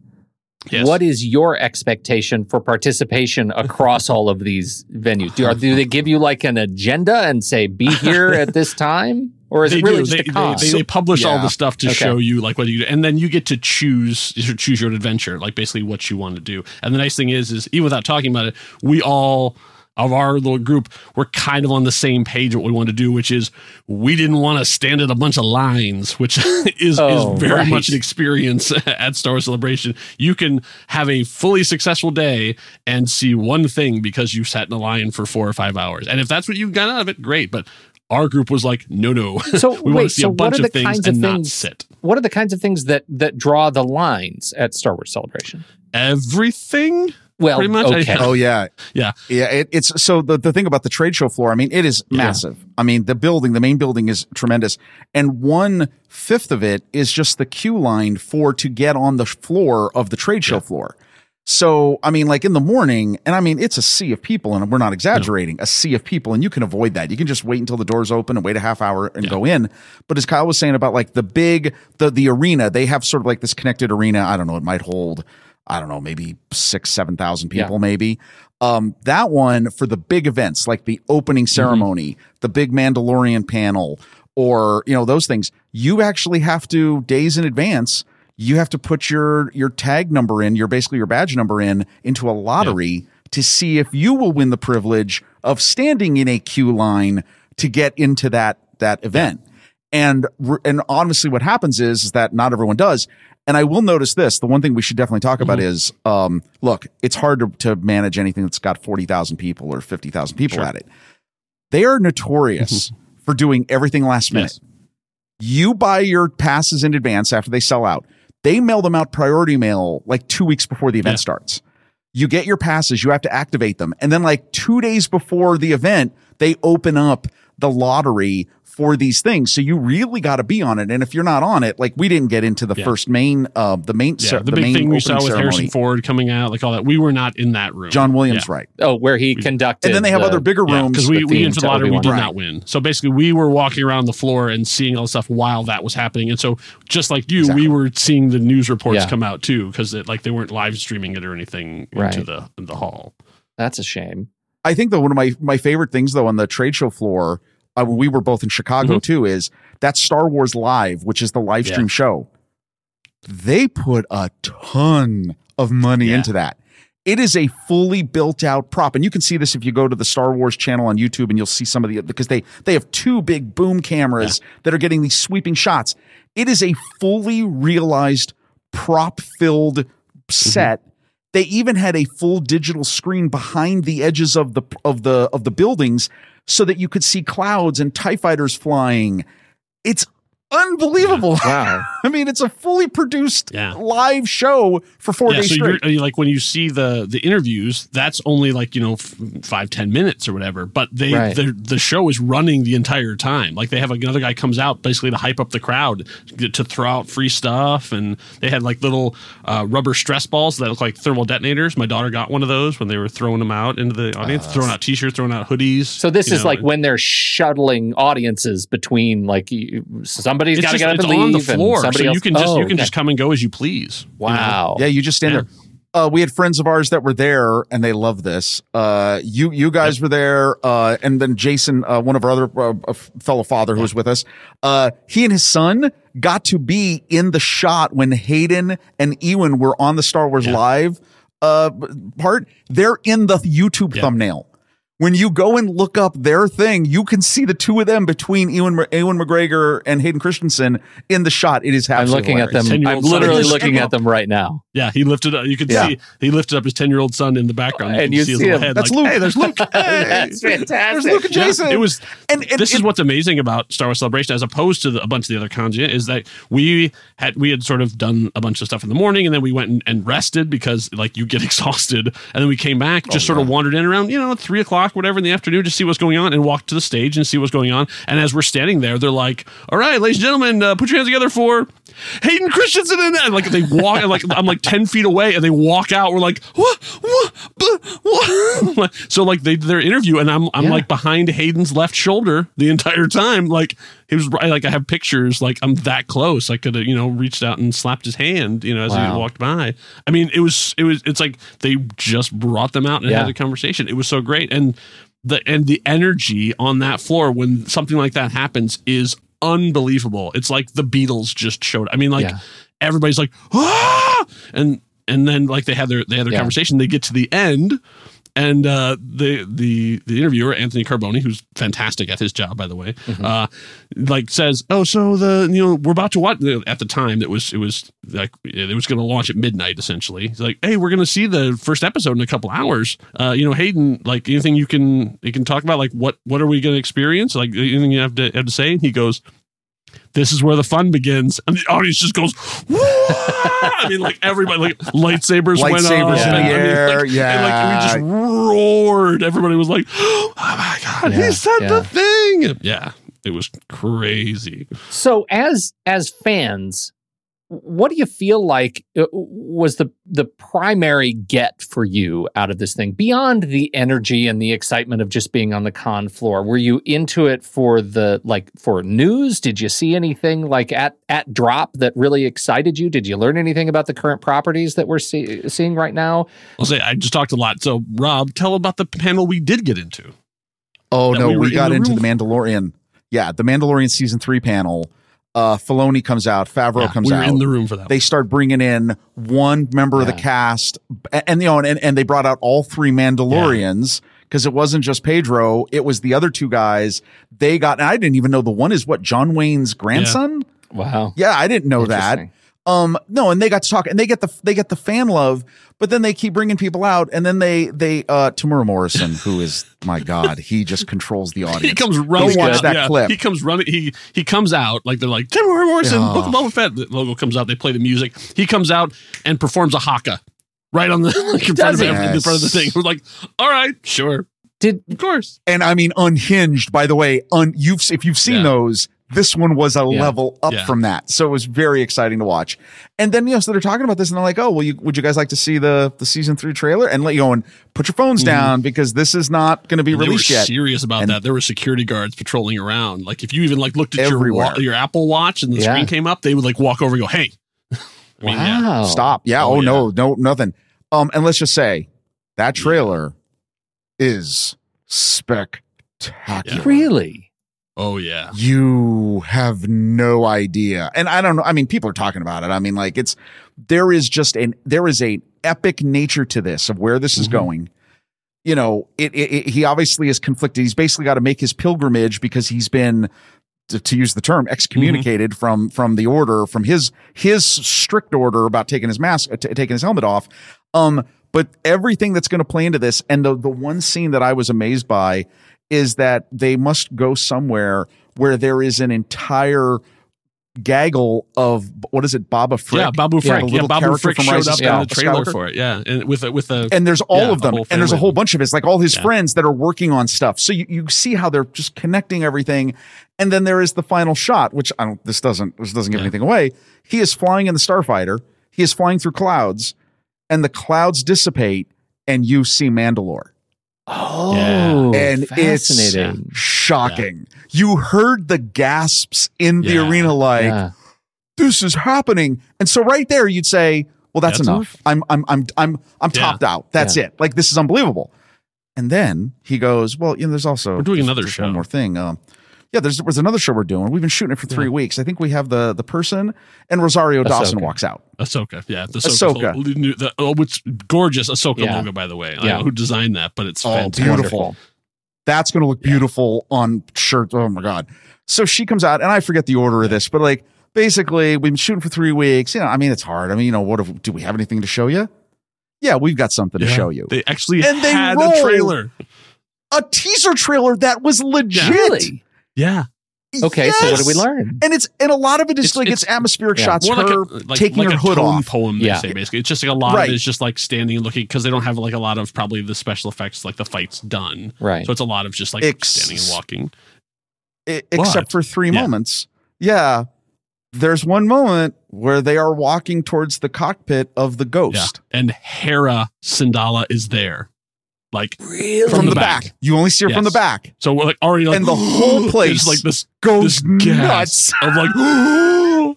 Yes. What is your expectation for participation across all of these venues? Do, are, do they give you like an agenda and say be here at this time, or is they it really do. just they, a con? They, they, they publish all the stuff to Okay. show you like what you do, and then you get to choose choose your own adventure, like basically what you want to do. And the nice thing is, is even without talking about it, we all of our little group we're kind of on the same page what we want to do, which is we didn't want to stand at a bunch of lines, which is Oh, is very right. much an experience at Star Wars Celebration. You can have a fully successful day and see one thing because you sat in a line for four or five hours, and if that's what you got out of it, great. But our group was like, no, no. So we want to see so a what bunch are of the things kinds and of not things? sit. What are the kinds of things that that draw the lines at Star Wars Celebration? Everything. Well, Pretty much, I- okay. Oh yeah, Yeah. yeah. It, it's so the the thing about the trade show floor. I mean, it is massive. I mean, the building, the main building, is tremendous, and one fifth of it is just the queue line for to get on the floor of the trade show floor. So, I mean, like in the morning, and I mean, it's a sea of people, and we're not exaggerating, a sea of people, and you can avoid that. You can just wait until the doors open and wait a half hour and go in. But as Kyle was saying about like the big, the the arena, they have sort of like this connected arena. I don't know, it might hold, I don't know, maybe six, seven thousand people, Yeah. maybe. Um, that one for the big events, like the opening ceremony, the big Mandalorian panel, or you know those things, you actually have to days in advance. You have to put your your tag number in, your basically your badge number in into a lottery to see if you will win the privilege of standing in a queue line to get into that that event. And and honestly, what happens is, is that not everyone does. And I will notice this: the one thing we should definitely talk about Mm-hmm. is, um, look, it's hard to, to manage anything that's got forty thousand people or fifty thousand people Sure. at it. They are notorious for doing everything last minute. Yes. You buy your passes in advance after they sell out. They mail them out priority mail like two weeks before the event Yeah. starts. You get your passes, you have to activate them. And then, like two days before the event, they open up the lottery for these things. So you really got to be on it. And if you're not on it, like we didn't get into the Yeah. first main, uh, the main, Yeah, cer- the, big main thing we saw with ceremony. Harrison Ford coming out, like all that. We were not in that room. John Williams, Yeah. right? Oh, where he conducted. And then they have the- other bigger rooms. because we, the we theme entered the lottery, we Obi-Wan. did Right. not win. So basically, we were walking around the floor and seeing all the stuff while that was happening. And so, just like you, Exactly. we were seeing the news reports Yeah. come out too, because it like they weren't live streaming it or anything Right. into the the hall. That's a shame. I think that one of my my favorite things though on the trade show floor, uh, we were both in Chicago Mhm. too, is that Star Wars Live, which is the live Yeah. stream show. They put a ton of money Yeah. into that. It is a fully built out prop, and you can see this if you go to the Star Wars channel on YouTube, and you'll see some of the because they they have two big boom cameras that are getting these sweeping shots. It is a fully realized prop filled set. They even had a full digital screen behind the edges of the of the of the buildings so that you could see clouds and TIE fighters flying. It's unbelievable. Wow. I mean, it's a fully produced Yeah. live show for four yeah, days so straight. you're uh, like when you see the the interviews, that's only like you know f- five ten minutes or whatever. But they Right. the the show is running the entire time. Like they have another guy comes out basically to hype up the crowd to to throw out free stuff, and they had like little uh, rubber stress balls that look like thermal detonators. My daughter got one of those when they were throwing them out into the audience, throwing out t-shirts, throwing out hoodies. So this is know, like when they're shuttling audiences between like you, somebody's it's got to just get up it's and leave on the and floor, so somebody you else- can just Oh, you can okay. just come and go as you please. you know? wow. Yeah, you just stand Yeah. there. Uh, we had friends of ours that were there, and they love this. Uh, you you guys were there, uh, and then Jason, uh, one of our other uh, uh, fellow father who was with us, uh, he and his son got to be in the shot when Hayden and Ewan were on the Star Wars Yeah. Live uh, part. They're in the YouTube Yeah. thumbnail. When you go and look up their thing, you can see the two of them between Ewan, Ewan McGregor and Hayden Christensen in the shot. It is happening. I'm absolutely looking at them. I'm literally looking at them right now. Yeah, he lifted up. You could Yeah. see he lifted up his ten year old son in the background, And can you see his little him. head. That's like, Luke. Hey, there's Luke. Hey. That's fantastic. There's Luke and Yeah, it was. And, and this is what's amazing about Star Wars Celebration, as opposed to the, a bunch of the other cons, is that we had we had sort of done a bunch of stuff in the morning, and then we went and, and rested because like you get exhausted, and then we came back, oh, just sort of wandered in around you know three o'clock, whatever in the afternoon, to see what's going on, and walk to the stage and see what's going on. And as we're standing there, they're like, "All right, ladies and gentlemen, uh, put your hands together for Hayden Christensen," and and, like they walk, and, like I'm like ten feet away, and they walk out. We're like, "What? What? What?" so like they their interview, and I'm I'm Yeah. like behind Hayden's left shoulder the entire time. Like he was right. Like I have pictures. Like I'm that close. I could have you know reached out and slapped his hand. You know as Wow. he walked by. I mean it was it was it's like they just brought them out and Yeah. had a conversation. It was so great and. The, and the energy on that floor when something like that happens is unbelievable. It's like the Beatles just showed. I mean, like Yeah. everybody's like, ah! and and then like they had their they had their Yeah. conversation. They get to the end, and uh, the the the interviewer Anthony Carboni, who's fantastic at his job by the way, Mm-hmm. uh, like says, "Oh, so the you know we're about to watch." At the time, it was it was like it was going to launch at midnight. Essentially, He's like, "Hey, we're going to see the first episode in a couple hours." Uh, you know, Hayden, like anything you can you can talk about, like what what are we going to experience? Like anything you have to have to say? And he goes. This is where the fun begins, and the audience just goes. "Whoa!" I mean, like everybody, like lightsabers, went Lightsabers off, in the and, I mean, air, like, yeah. and like we just roared. Everybody was like, "Oh my god, Yeah, he said yeah. the thing!" Yeah, it was crazy. So as as fans, what do you feel like uh, was the the primary get for you out of this thing beyond the energy and the excitement of just being on the con floor? Were you into it for the like for news? Did you see anything like at at drop that really excited you? Did you learn anything about the current properties that we're see, seeing right now? I'll say I just talked a lot. So, Rob, tell about the panel we did get into. Oh no, we we, were in got the into room the Mandalorian. Yeah, the Mandalorian season three panel. Uh, Filoni comes out, Favreau Yeah, comes we were out. in the room for that. They start bringing in one member of the cast, and, and you know, and, and they brought out all three Mandalorians because it wasn't just Pedro, it was the other two guys. They got, and I didn't even know the one is what John Wayne's grandson. Wow. Yeah, I didn't know that. Interesting. Um, no, and they got to talk, and they get the they get the fan love, but then they keep bringing people out, and then they they uh Temuera Morrison, who is my god, he just controls the audience. He comes running. Go watch that yeah. clip. He comes running. He he comes out like they're like Tim Morrison, Oh. Book of Boba Fett. The logo comes out. They play the music. He comes out and performs a haka right on the like in front of Does he? every- in front of the thing. We're like, all right, sure, Did of course. and I mean unhinged. By the way, un you've if you've seen Yeah. those, this one was a Yeah. level up Yeah. from that, so it was very exciting to watch. And then you know, so they're talking about this, and they're like, "Oh, well, you, would you guys like to see the the season three trailer?" And let you go and put your phones down because this is not going to be And they were released yet. serious about And- that. There were security guards patrolling around. Like if you even like looked at your Everywhere. wa- your Apple Watch and the Yeah. screen came up, they would like walk over and go, "Hey." I mean, yeah. wow. Stop. Yeah. Oh, Oh, yeah. no, no, nothing. Um, and let's just say that trailer is spectacular. Really? Oh yeah. You have no idea. And I don't know. I mean, people are talking about it. I mean, like it's there is just an there is a epic nature to this of where this is going. You know, it, it, it- he obviously is conflicted. He's basically got to make his pilgrimage because he's been to, to use the term excommunicated from from the order from his his strict order about taking his mask uh, t- taking his helmet off um but everything that's going to play into this and the the one scene that I was amazed by is that they must go somewhere where there is an entire gaggle of what is it Babu Frick Yeah, Babu The Frick. Yeah, little Babu Frick from showed Rise of up Sky- in the trailer Skywalker. for it. Yeah, and with a, with a and there's all yeah, of them and there's a whole bunch of it. It's like all his Yeah. friends that are working on stuff so you, you see how they're just connecting everything and then there is the final shot which i don't this doesn't this doesn't give Yeah. anything away he is flying in the starfighter he is flying through clouds and the clouds dissipate and you see mandalore Oh, and fascinating. it's shocking you heard the gasps in the Yeah. arena like Yeah. this is happening. And so right there you'd say, well, that's, That's enough. I'm I'm I'm I'm I'm Yeah. topped out. That's Yeah. it. Like this is unbelievable. And then he goes, well, you know, there's also We're doing just- another just show. One more thing. Um, yeah, there's there's another show we're doing. We've been shooting it for three weeks. I think we have the the person and Rosario Dawson walks out. Ahsoka, yeah, the Ahsoka. Ahsoka, the, the, oh, it's gorgeous Ahsoka Yeah. logo, by the way. I don't Yeah. know who designed that, but it's Oh, fantastic. beautiful. That's going to look beautiful on shirt. Oh my god! So she comes out, and I forget the order of this, but like basically, we've been shooting for three weeks. You know, I mean, it's hard. I mean, you know, what if, do we have anything to show you? Yeah, we've got something to show you. They actually And they had roll. a trailer. a teaser trailer that was legit. Really? Yeah, Okay, so what do we learn? And it's and a lot of it is It's- like it's, it's- atmospheric yeah. shots. more like her a like, taking like her a hood tone off. poem. They Yeah. say basically, it's just like a lot Right. of it is just like standing and looking because they don't have like a lot of probably the special effects like the fights done. Right. So it's a lot of just like Ex- standing and walking. I- except But- for three yeah. moments. Yeah. There's one moment where they are walking towards the cockpit of the Yeah, ghost and Hera Syndulla is there, like Really? from, the, back. You only see her from the back. So we're like already like And the whole it's place like this Goes this nuts. of like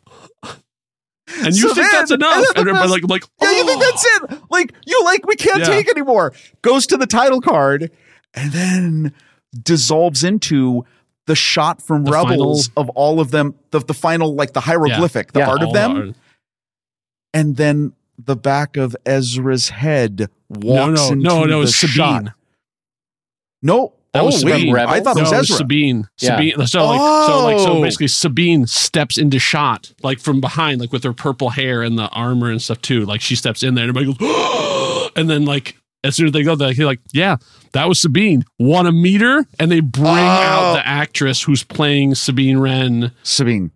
and you So think then- that's enough and then and everybody best- like like Yeah, you think oh. that's it? Like you like we can't Yeah. take anymore. Goes to the title card and then dissolves into the shot from The Rebels of all of them, the, the final like the hieroglyphic, the Yeah. art of them, are- and then the back of Ezra's head walks no no into no no the it's Sabine shot. No, That oh was wait, I thought it was Ezra. Sabine. Yeah. Sabine. So like, so like, so Oh. basically, Sabine steps into shot like from behind, like with her purple hair and the armor and stuff too. Like she steps in there, and everybody goes, and then like as soon as they go, they're like, yeah, that was Sabine. Want to meet her? And they bring Oh. out the actress who's playing Sabine Wren. Sabine.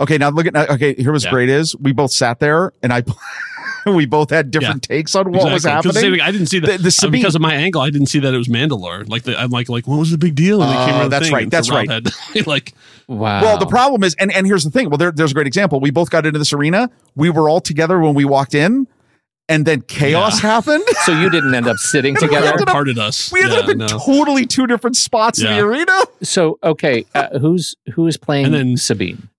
Okay, now look at okay. Here was Yeah. great is we both sat there and I we both had different takes on what was Exactly. 'Cause the same happening. thing, I didn't see The- that the uh, Sabine- because of my angle. I didn't see that it was Mandalore. Like the, I'm like, like what was the big deal? And they came Oh, around that's thing, right, and that's right. Had, like Wow. Well, the problem is, and, and here's the thing. Well, there, there's a great example. We both got into this arena. We were all together when we walked in, and then chaos Yeah. happened. so you didn't end up sitting And we together. ended up- parted us. We ended Yeah, up in no. totally two different spots in the arena. So okay, uh, who's who is playing And then- Sabine?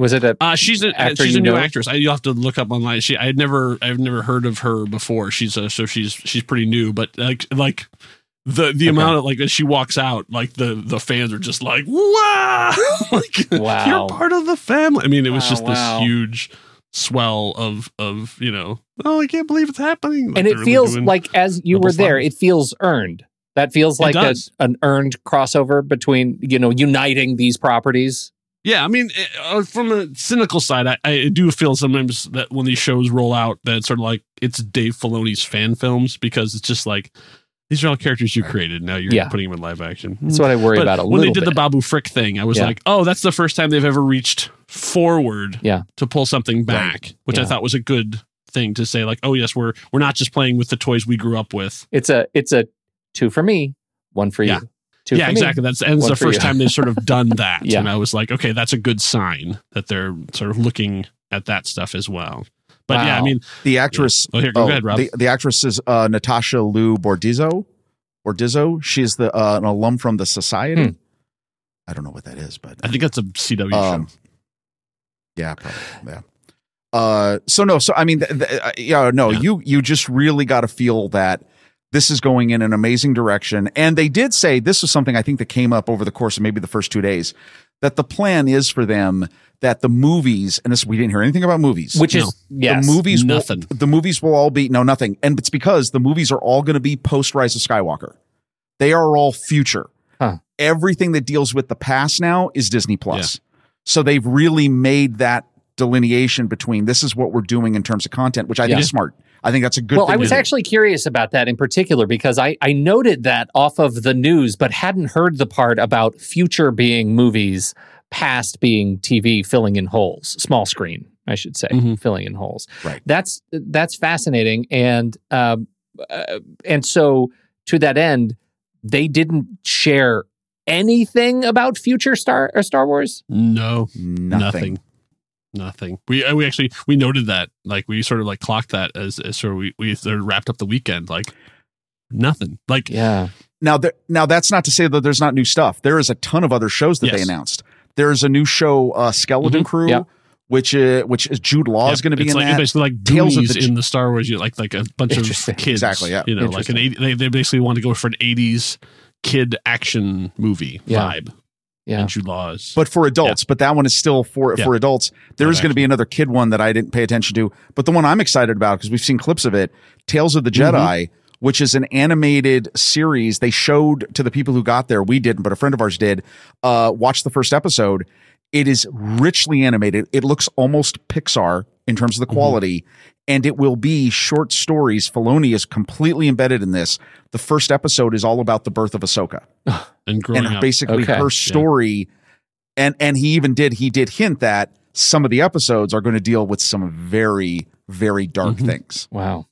Was it a Uh, she's a Actor she's a new actress. I, you'll have to look up online. She I had never I've never heard of her before. She's a, so she's she's pretty new, but like like the the amount of like as she walks out, like the the fans are just like wow, like Wow. you're part of the family. I mean, it was Wow, just wow. this huge swell of of you know oh I can't believe it's happening Like, and it feels doing like as you were there, it feels earned. That feels like a, an earned crossover between you know uniting these properties. Yeah, I mean, eh, uh, from a cynical side, I, I do feel sometimes that when these shows roll out, that it's sort of like it's Dave Filoni's fan films because it's just like these are all characters you created. Now you're Yeah. putting them in live action. That's what I worry But about a when they did the. Babu Frick thing, I was Yeah. like, oh, that's the first time they've ever reached forward Yeah. to pull something back, which I thought was a good thing to say. Like, oh yes, we're we're not just playing with the toys we grew up with. It's a it's a two for me, one for you. Two yeah, for me, exactly. That's and it's the first you. time they've sort of done that. Yeah. And I was like, okay, that's a good sign that they're sort of looking at that stuff as well. But yeah, I mean, The actress. Oh, here, go ahead, Rob. The, the actress is uh, Natasha Liu Bordizzo. Bordizzo. She's the uh, an alum from the Society. Hmm. I don't know what that is, but I think that's a CW Um, show. yeah, probably, yeah. Uh, so no, so I mean, th- th- uh, yeah, no, you you just really got to feel that this is going in an amazing direction. And they did say this was something I think that came up over the course of maybe the first two days that the plan is for them that the movies and this we didn't hear anything about movies, Which is- yes, the movies nothing. Will, the movies will all be no nothing, and it's because the movies are all going to be post Rise of Skywalker. They are all future. Huh. Everything that deals with the past now is Disney Plus. So they've really made that delineation between this is what we're doing in terms of content, which I think is smart. I think that's a good well, thing. I was to do. actually curious about that in particular because I, I noted that off of the news, but hadn't heard the part about future being movies, past being TV filling in holes, small screen, I should say, Mhm. filling in holes. Right. That's that's fascinating, and um, uh, and so to that end, they didn't share anything about future Star uh, Star Wars. No, nothing. nothing. Nothing. We uh, we actually we noted that like we sort of like clocked that as, as sort of we we sort of wrapped up the weekend like nothing. Like Yeah, Now, there, now that's not to say that there's not new stuff. There is a ton of other shows that they announced. There's a new show, uh, Skeleton Mhm. Crew, Yeah. which uh, which is Jude Law yeah, is going to be it's in like that. basically like Tales of the in the Star Wars. You like like a bunch of kids. Exactly, yeah. You know, like an Interesting. 80, they they basically want to go for an eighties kid action movie Yeah. vibe. Yeah. And Jude Law is but for adults. But that one is still for Yeah. for adults. There is Live going to be another kid one that I didn't pay attention to, but the one I'm excited about because we've seen clips of it, Tales of the Mm-hmm. Jedi, which is an animated series they showed to the people who got there. We didn't, but a friend of ours did. Uh, watch the first episode. It is richly animated. It looks almost Pixar in terms of the Mm-hmm. quality. And it will be short stories. Filoni is completely embedded in this. The first episode is all about the birth of Ahsoka and growing and basically Okay. her story and and he even did he did hint that some of the episodes are going to deal with some very very dark Mhm. things Wow,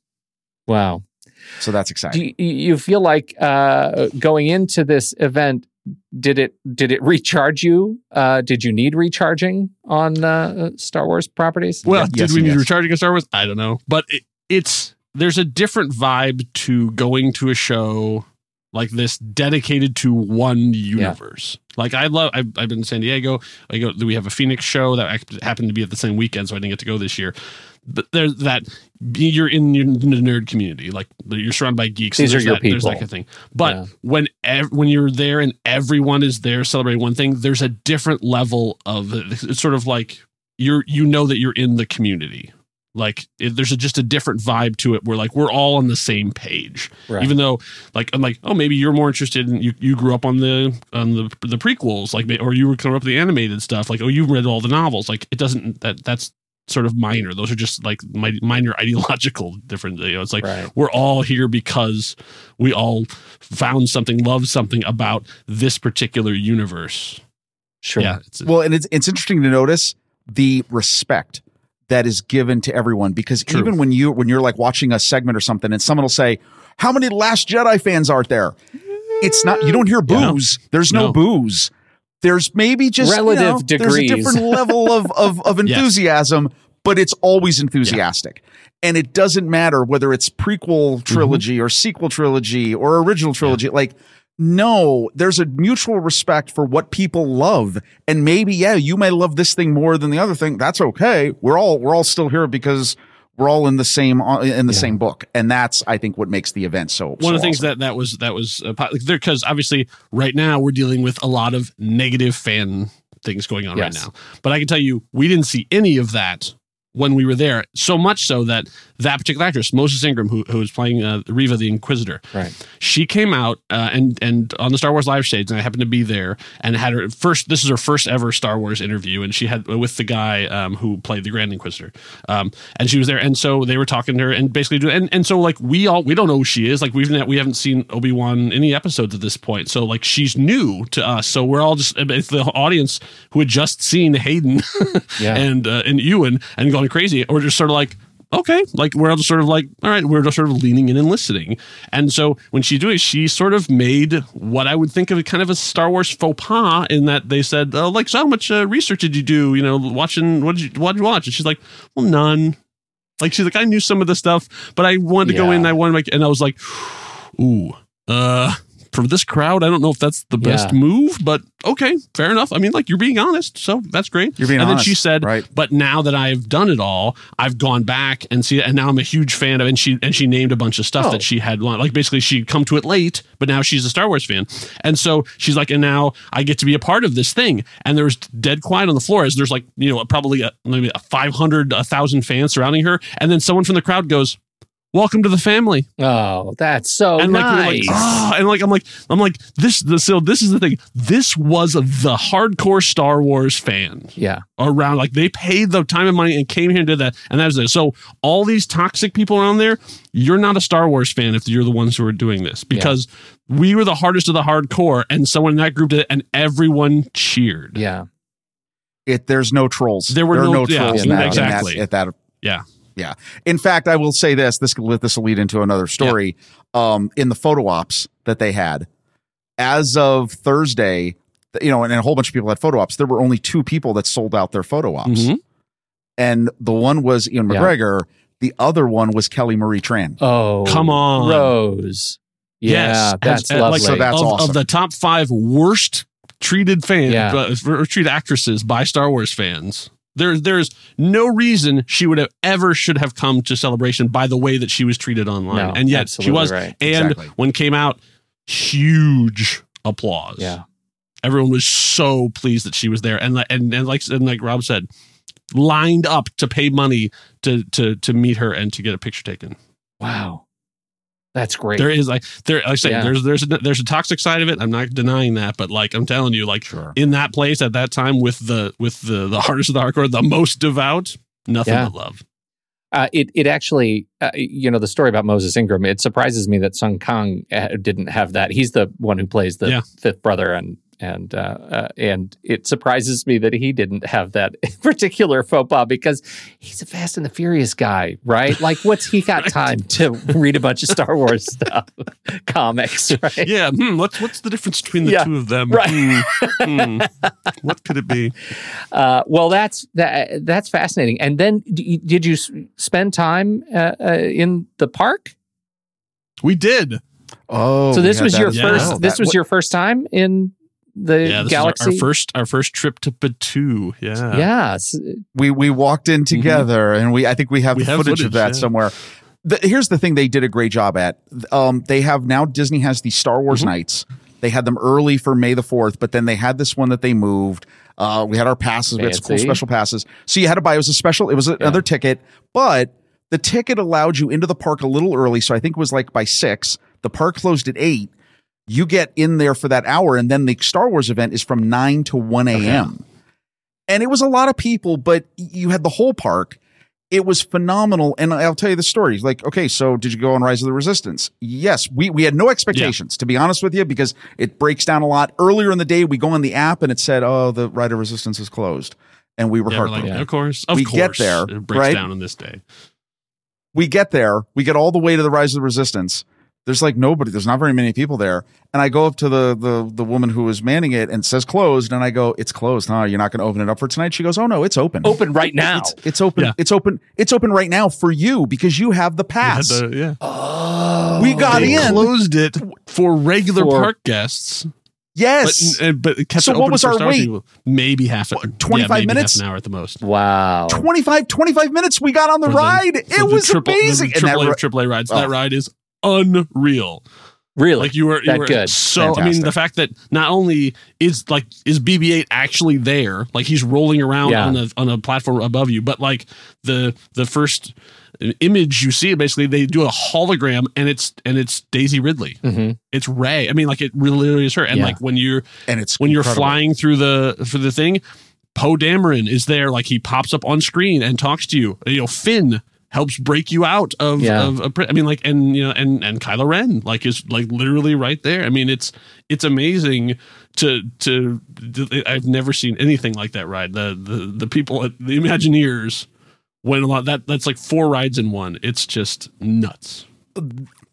wow. so that's Do exciting you, you feel like uh, going into this event? Did it did it recharge you? Uh, did you need recharging on uh, Star Wars properties? Well, Yes did we need yes. recharging a Star Wars? I don't know, but it, it's there's a different vibe to going to a show like this dedicated to one universe. Like I love, I've, I've been in San Diego. I go, we have a Phoenix show that happened to be at the same weekend, so I didn't get to go this year. But there's that you're in the nerd community, like you're surrounded by geeks. These and are there's your that, There's that people. kind of thing. But Yeah. when ev- when you're there and everyone is there celebrating one thing, there's a different level of it's sort of like you're you know that you're in the community. Like it, there's a, just a different vibe to it where like we're all on the same page. Right. Even though like I'm like oh maybe you're more interested in you you grew up on the on the the prequels like or you were coming up with the animated stuff like oh you read all the novels like it doesn't that that's sort of minor. Those are just like mi- minor ideological different. You know, it's like Right. we're all here because we all found something, loved something about this particular universe. Sure. Yeah, it's, well and it's it's interesting to notice the respect that is given to everyone because True. even when you when you're like watching a segment or something and someone will say how many last jedi fans are there it's not you don't hear Yeah. booze there's no, No. booze there's maybe just you Relative know, there's a different level of of, of Yes. enthusiasm but it's always enthusiastic. And it doesn't matter whether it's prequel mm-hmm. trilogy or sequel trilogy or original trilogy. Like no there's a mutual respect for what people love. And maybe yeah you may love this thing more than the other thing. That's okay. We're all we're all still here because we're all in the same uh, in the same book and that's i think what makes the event so one of the things that that was that was uh, po- there because obviously right now we're dealing with a lot of negative fan things going on Yes. right now. But I can tell you, we didn't see any of that when we were there. So much so that that particular actress, Moses Ingram, who, who was playing uh, Reva the Inquisitor, Right. she came out uh, and and on the Star Wars live stage, and I happened to be there and had her first. This is her first ever Star Wars interview, and she had with the guy um, who played the Grand Inquisitor, um, and she was there, and so they were talking to her and basically, do, and and so like we all we don't know who she is, like we've we haven't seen Obi Wan any episodes at this point, so like she's new to us, so we're all just it's the audience who had just seen Hayden Yeah. and uh, and Ewan and going crazy, or just sort of like okay, like we're all just sort of like, all right, we're just sort of leaning in and listening. And so when she's doing it, she sort of made what I would think of kind of a Star Wars faux pas in that they said, oh, like, so how much uh, research did you do? You know, watching, what did you, what did you watch? And she's like, well, none. Like, she's like, I knew some of the stuff, but I wanted to go in and I wanted to make, and I was like, ooh, uh, for this crowd, I don't know if that's the best Yeah. move, but okay, fair enough. I mean, like you're being honest, so that's great. You're being and honest, then she said, right. but now that I've done it all, I've gone back and see it, and now I'm a huge fan of. And she and she named a bunch of stuff Oh. that she had like basically she'd come to it late, but now she's a Star Wars fan, and so she's like, and now I get to be a part of this thing. And there was dead quiet on the floor as there's like you know probably a, maybe a 500, a thousand fans surrounding her, and then someone from the crowd goes. Welcome to the family Oh, that's so and like we like, nice. "Ah," and like I'm like I'm like this. The, so this is the thing. This was the hardcore Star Wars fan yeah. around. Like they paid the time and money and came here and did that, and that was it. So all these toxic people around there, you're not a Star Wars fan if you're the ones who are doing this because we were the hardest of the hardcore, and someone in that group did it, and everyone cheered. Yeah. It there's no trolls. There were are no- no, trolls yeah, in that- exactly. in that, at that Yeah. Yeah. In fact, I will say this. This this will lead into another story. Um, in the photo ops that they had, as of Thursday, you know, and a whole bunch of people had photo ops. There were only two people that sold out their photo ops, Mhm. and the one was Ewan Yeah. McGregor. The other one was Kelly Marie Tran. Oh, Come on. Rose. Yeah, Yes, that's Has- uh, lovely. Like, So that's of, awesome. of the top five worst treated fans, Yeah. uh, or treated actresses by Star Wars fans. There, there's no reason she would have ever should have come to celebration by the way that she was treated online, No, and yet she was. right. And Exactly. when came out, huge applause. yeah. everyone was so pleased that she was there, and and and like and like Rob said, lined up to pay money to to to meet her and to get a picture taken. Wow. That's great. There is like there like I say Yeah. there's there's a, there's a toxic side of it. I'm not denying that, but like I'm telling you, like Sure. in that place at that time with the with the the hardest of the hardcore, the most devout, nothing Yeah. but love. Uh, it it actually, uh, you know, the story about Moses Ingram. It surprises me that Sung Kang uh, didn't have that. He's the one who plays the Yeah. fifth brother, and and uh, uh, and it surprises me that he didn't have that particular faux pas because he's a Fast and the Furious guy, right? Like, what's he got time to read a bunch of Star Wars stuff, comics, right? Yeah, hmm, what's what's the difference between the Yeah, two of them? right. Hmm, hmm. What could it be? Uh, well, that's that, that's fascinating. And then, d- did you spend time uh, uh, in the park? We did. Oh, so this was your yeah. first. well. This That- was your first time in the Yeah, this galaxy. is our, our first our first trip to Batuu. Yeah, Yeah, we we walked in together and we I think we have We the have footage, footage, of that yeah. somewhere. The, here's the thing they did a great job at. Um, they have now Disney has these Star Wars Mm-hmm. nights. They had them early for May the 4th, but then they had this one that they moved. Uh, we had our passes, we had some cool special passes. So you had to buy it was a special, it was another ticket, but the ticket allowed you into the park a little early. So I think it was like by six. The park closed at eight. You get in there for that hour, and then the Star Wars event is from nine to 1 a.m. And it was a lot of people, but you had the whole park. It was phenomenal. And I'll tell you the story. Like, okay, so did you go on Rise of the Resistance? Yes. We we had no expectations, to be honest with you, because it breaks down a lot. Earlier in the day, we go on the app and it said, Oh, the Ride of Resistance is closed. And we were Yeah, we're like, heartbroken. of course, of We course, get there, It breaks right? down on this day. we get there, we get all the way to the Rise of the Resistance. There's like nobody, there's not very many people there. And I go up to the the the woman who was manning it and says closed. And I go, It's closed, huh? You're not gonna open it up for tonight? She goes, Oh no, it's open. open right now. It's, it's open. Yeah. It's open. It's open right now for you because you have the We had pass. the- yeah, Oh, we got they in. closed it for regular For- park guests. yes. But, but kept So it what open was for our Star wait? people. Maybe half a, What, 25 yeah, maybe minutes? half an hour at the most. wow. 25, 25 minutes we got on the For ride. for it was triple- the amazing. And that AAA, ri- AAA rides. Oh. That ride is unreal. Really? Like you were, you That were good. so. I mean, the fact that not only is like is BB-8 actually there, like he's rolling around Yeah. on a on a platform above you, but like the the first image you see, basically they do a hologram and it's and it's Daisy Ridley. hmm It's Rey. I mean, like it really is her. And Yeah. like when you're and it's when you're incredible. flying through the for the thing, Poe Dameron is there. Like he pops up on screen and talks to you. You know, Finn helps break you out of Yeah. of a pri- I mean, like and you know and and Kylo Ren like is like literally right there. I mean, it's it's amazing to to. I've never seen anything like that ride. The the the people at the Imagineers went a lot. That that's like four rides in one. It's just nuts.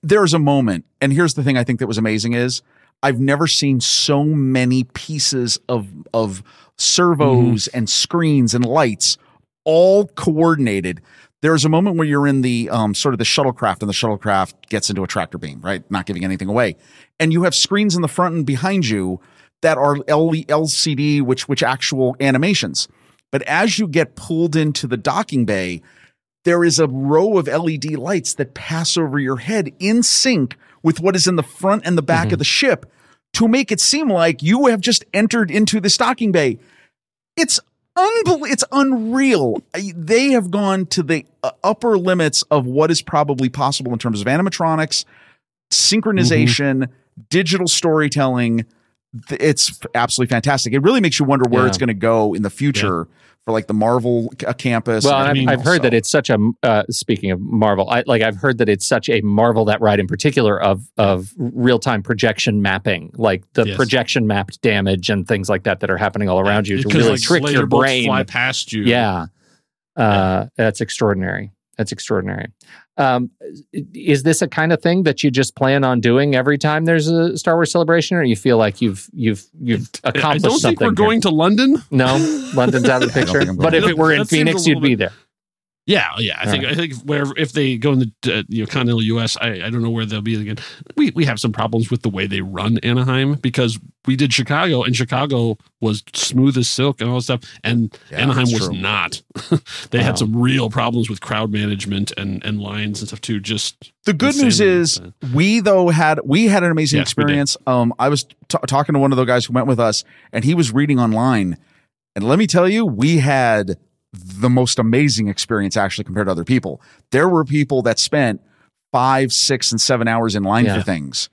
there's a moment, and here's the thing I think that was amazing is I've never seen so many pieces of of servos mm-hmm. and screens and lights all coordinated. There's a moment where you're in the um, sort of the shuttlecraft, and the shuttlecraft gets into a tractor beam, right? Not giving anything away, and you have screens in the front and behind you that are LCD, which which actual animations. But as you get pulled into the docking bay, there is a row of LED lights that pass over your head in sync with what is in the front and the back of the ship to make it seem like you have just entered into the docking bay. It's unbelievable. It's unreal. They have gone to the uh, upper limits of what is probably possible in terms of animatronics, synchronization, digital storytelling. It's absolutely fantastic. It really makes you wonder where Yeah. it's going to go in the future for like the Marvel campus. Well, and and I've, I've heard So- that it's such a. Uh, speaking of Marvel, I, like I've heard that it's such a Marvel that ride in particular of of real time projection mapping, like the Yes. projection mapped damage and things like that that are happening all around you to really like, trick laser your brain. fly past you. Yeah. Uh, That's extraordinary. That's extraordinary. Um, is this a kind of thing that you just plan on doing every time there's a Star Wars celebration, or you feel like you've you've you've I accomplished don't think something? we're here? going to London. No, London's out of the picture. But if it were in That seems Phoenix, you'd little be there. Yeah, yeah. I All think right. I think where if they go in the uh, you know continental U.S., I, I don't know where they'll be again. We we have some problems with the way they run Anaheim because we did Chicago and Chicago was smooth as silk and all that stuff, and Yeah, Anaheim was true. not. they Wow. had some real problems with crowd management and and lines and stuff too. Just The good news is insane. we though had we had an amazing Yes, experience. Um, I was t- talking to one of the guys who went with us, and he was reading online, and let me tell you, we had the most amazing experience actually compared to other people. There were people that spent five, six, and seven hours in line Yeah. for things,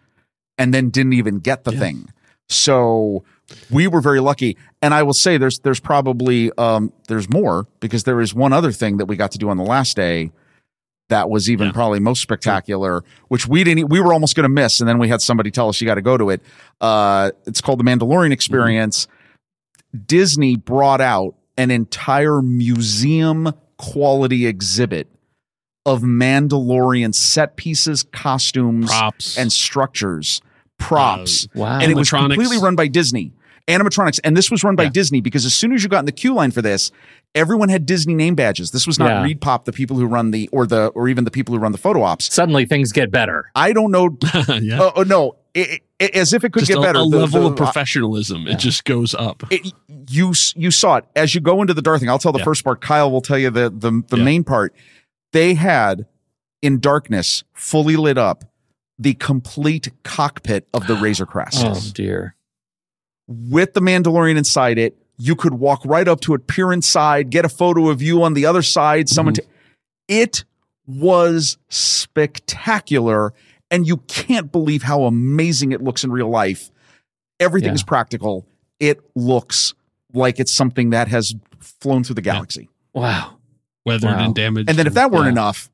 and then didn't even get the thing. So we were very lucky, and I will say there's there's probably um, there's more because there is one other thing that we got to do on the last day that was even Yeah. probably most spectacular, which we didn't. We were almost going to miss, and then we had somebody tell us you got to go to it. Uh, it's called the Mandalorian Experience. Disney brought out an entire museum quality exhibit of Mandalorian set pieces, costumes, props and structures, props, uh, Wow. and it was completely run by Disney. Animatronics, and this was run by Yeah. Disney because as soon as you got in the queue line for this, everyone had Disney name badges. This was not Yeah. ReedPop, the people who run the or the or even the people who run the photo ops. Suddenly things get better. I don't know. yeah. Oh oh, no, it, it- as if it could just get a, better. a The- level the- of professionalism. It just goes up. it, you you saw it as you go into the dark thing. I'll tell the Yeah. first part. Kyle will tell you the the, the Yeah. main part. They had in darkness, fully lit up, the complete cockpit of the Razor Crest Oh dear. with the Mandalorian inside it. You could walk right up to it, peer inside, get a photo of you on the other side. Someone, Mm-hmm. to, it was spectacular, and you can't believe how amazing it looks in real life. Everything Yeah. is practical. It looks like it's something that has flown through the galaxy. Wow. Weathered Wow. and damaged. And then if that weren't Yeah. enough,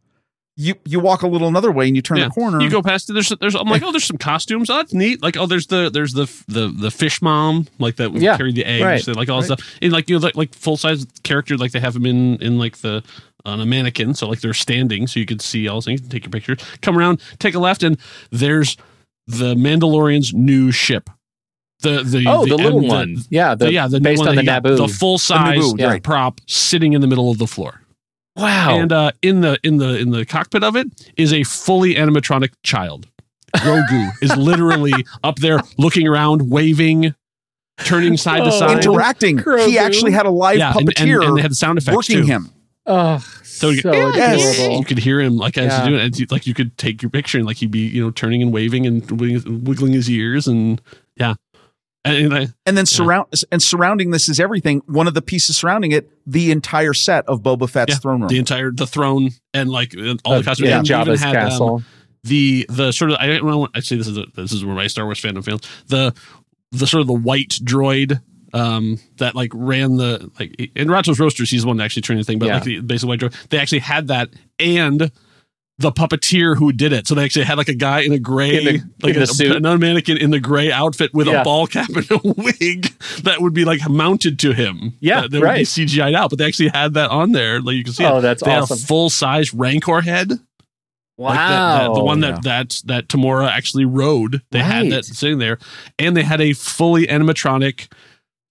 you you walk a little another way and you turn Yeah. the corner. You go past it. There's, there's. I'm like, oh, there's some costumes. Oh, that's neat. Like, oh, there's the, there's the, the, the fish mom, like that would Yeah, carry the eggs, right, and, like all that stuff. And like you know, like, like full size character, like they have them in, in like the on a mannequin. So like they're standing, so you could see all those things. Take your picture. Come around, take a left, and there's the Mandalorian's new ship. The the Oh, the, little and one. yeah, the, The, yeah, the new based one on the Naboo. the full size Naboo, right. prop sitting in the middle of the floor. wow. And uh, in the in the in the cockpit of it is a fully animatronic child. Grogu is literally up there looking around, waving, turning side to Oh, side. interacting. Grogu. He actually had a live yeah, and, and, puppeteer and they had sound effects working too. him. Oh, So, so, you, adorable. you could hear him like as Yeah. he's doing it. and you- Like you could take your picture and like he'd be you know turning and waving and wiggling, wiggling his ears and yeah. And, and I, And then surround and surrounding this is everything. One of the pieces surrounding it, the entire set of Boba Fett's yeah, throne room. the entire the throne and like uh, all Uh, the costumes. yeah, And we even Jabba's had, um, castle. the the sort of I don't know. I say this is a, this is where my Star Wars fandom fails. The the sort of the white droid um that like ran the like in Ratos Roasters he's the one that actually turned the thing but Yeah. like the basic white they actually had that and the puppeteer who did it so they actually had like a guy in a gray In the- like in a, suit. another mannequin in the gray outfit with Yeah. a ball cap and a wig that would be like mounted to him Yeah, that, that would be CGI'd out but they actually had that on there like you can see Oh, it. that's they awesome. full size Rancor head Wow. like that, that- the one yeah. that that that Temuera actually rode. They had that sitting there, and they had a fully animatronic,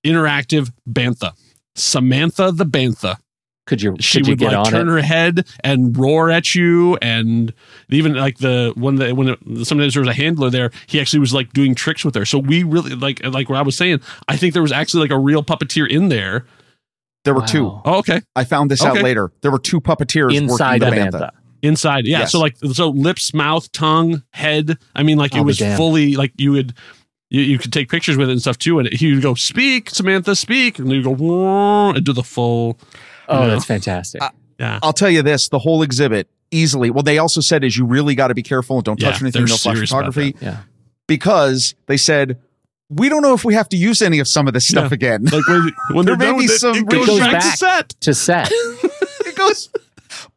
interactive bantha, Samantha the bantha. could you She could you would get like on turn it? her head and roar at you, and even like the one that when it, sometimes there was a handler there, he actually was like doing tricks with her. So we really like like what I was saying. I think there was actually like a real puppeteer in there. there were Wow. two. Oh, okay, I found this out later. There were two puppeteers inside working the the bantha. bantha. inside yeah Yes. so like so lips mouth tongue head i mean like I'll it was fully like you would you, you could take pictures with it and stuff too and he would go speak samantha speak and you go and do the full Oh, Yeah. that's fantastic. yeah I'll tell you this: the whole exhibit easily. Well, they also said is you really got to be careful and don't touch Yeah, anything. they're No flash serious photography yeah. because they said we don't know if we have to use any of some of this stuff Yeah. again. like when, when There may be with it, some it goes goes back, to set To set. it goes.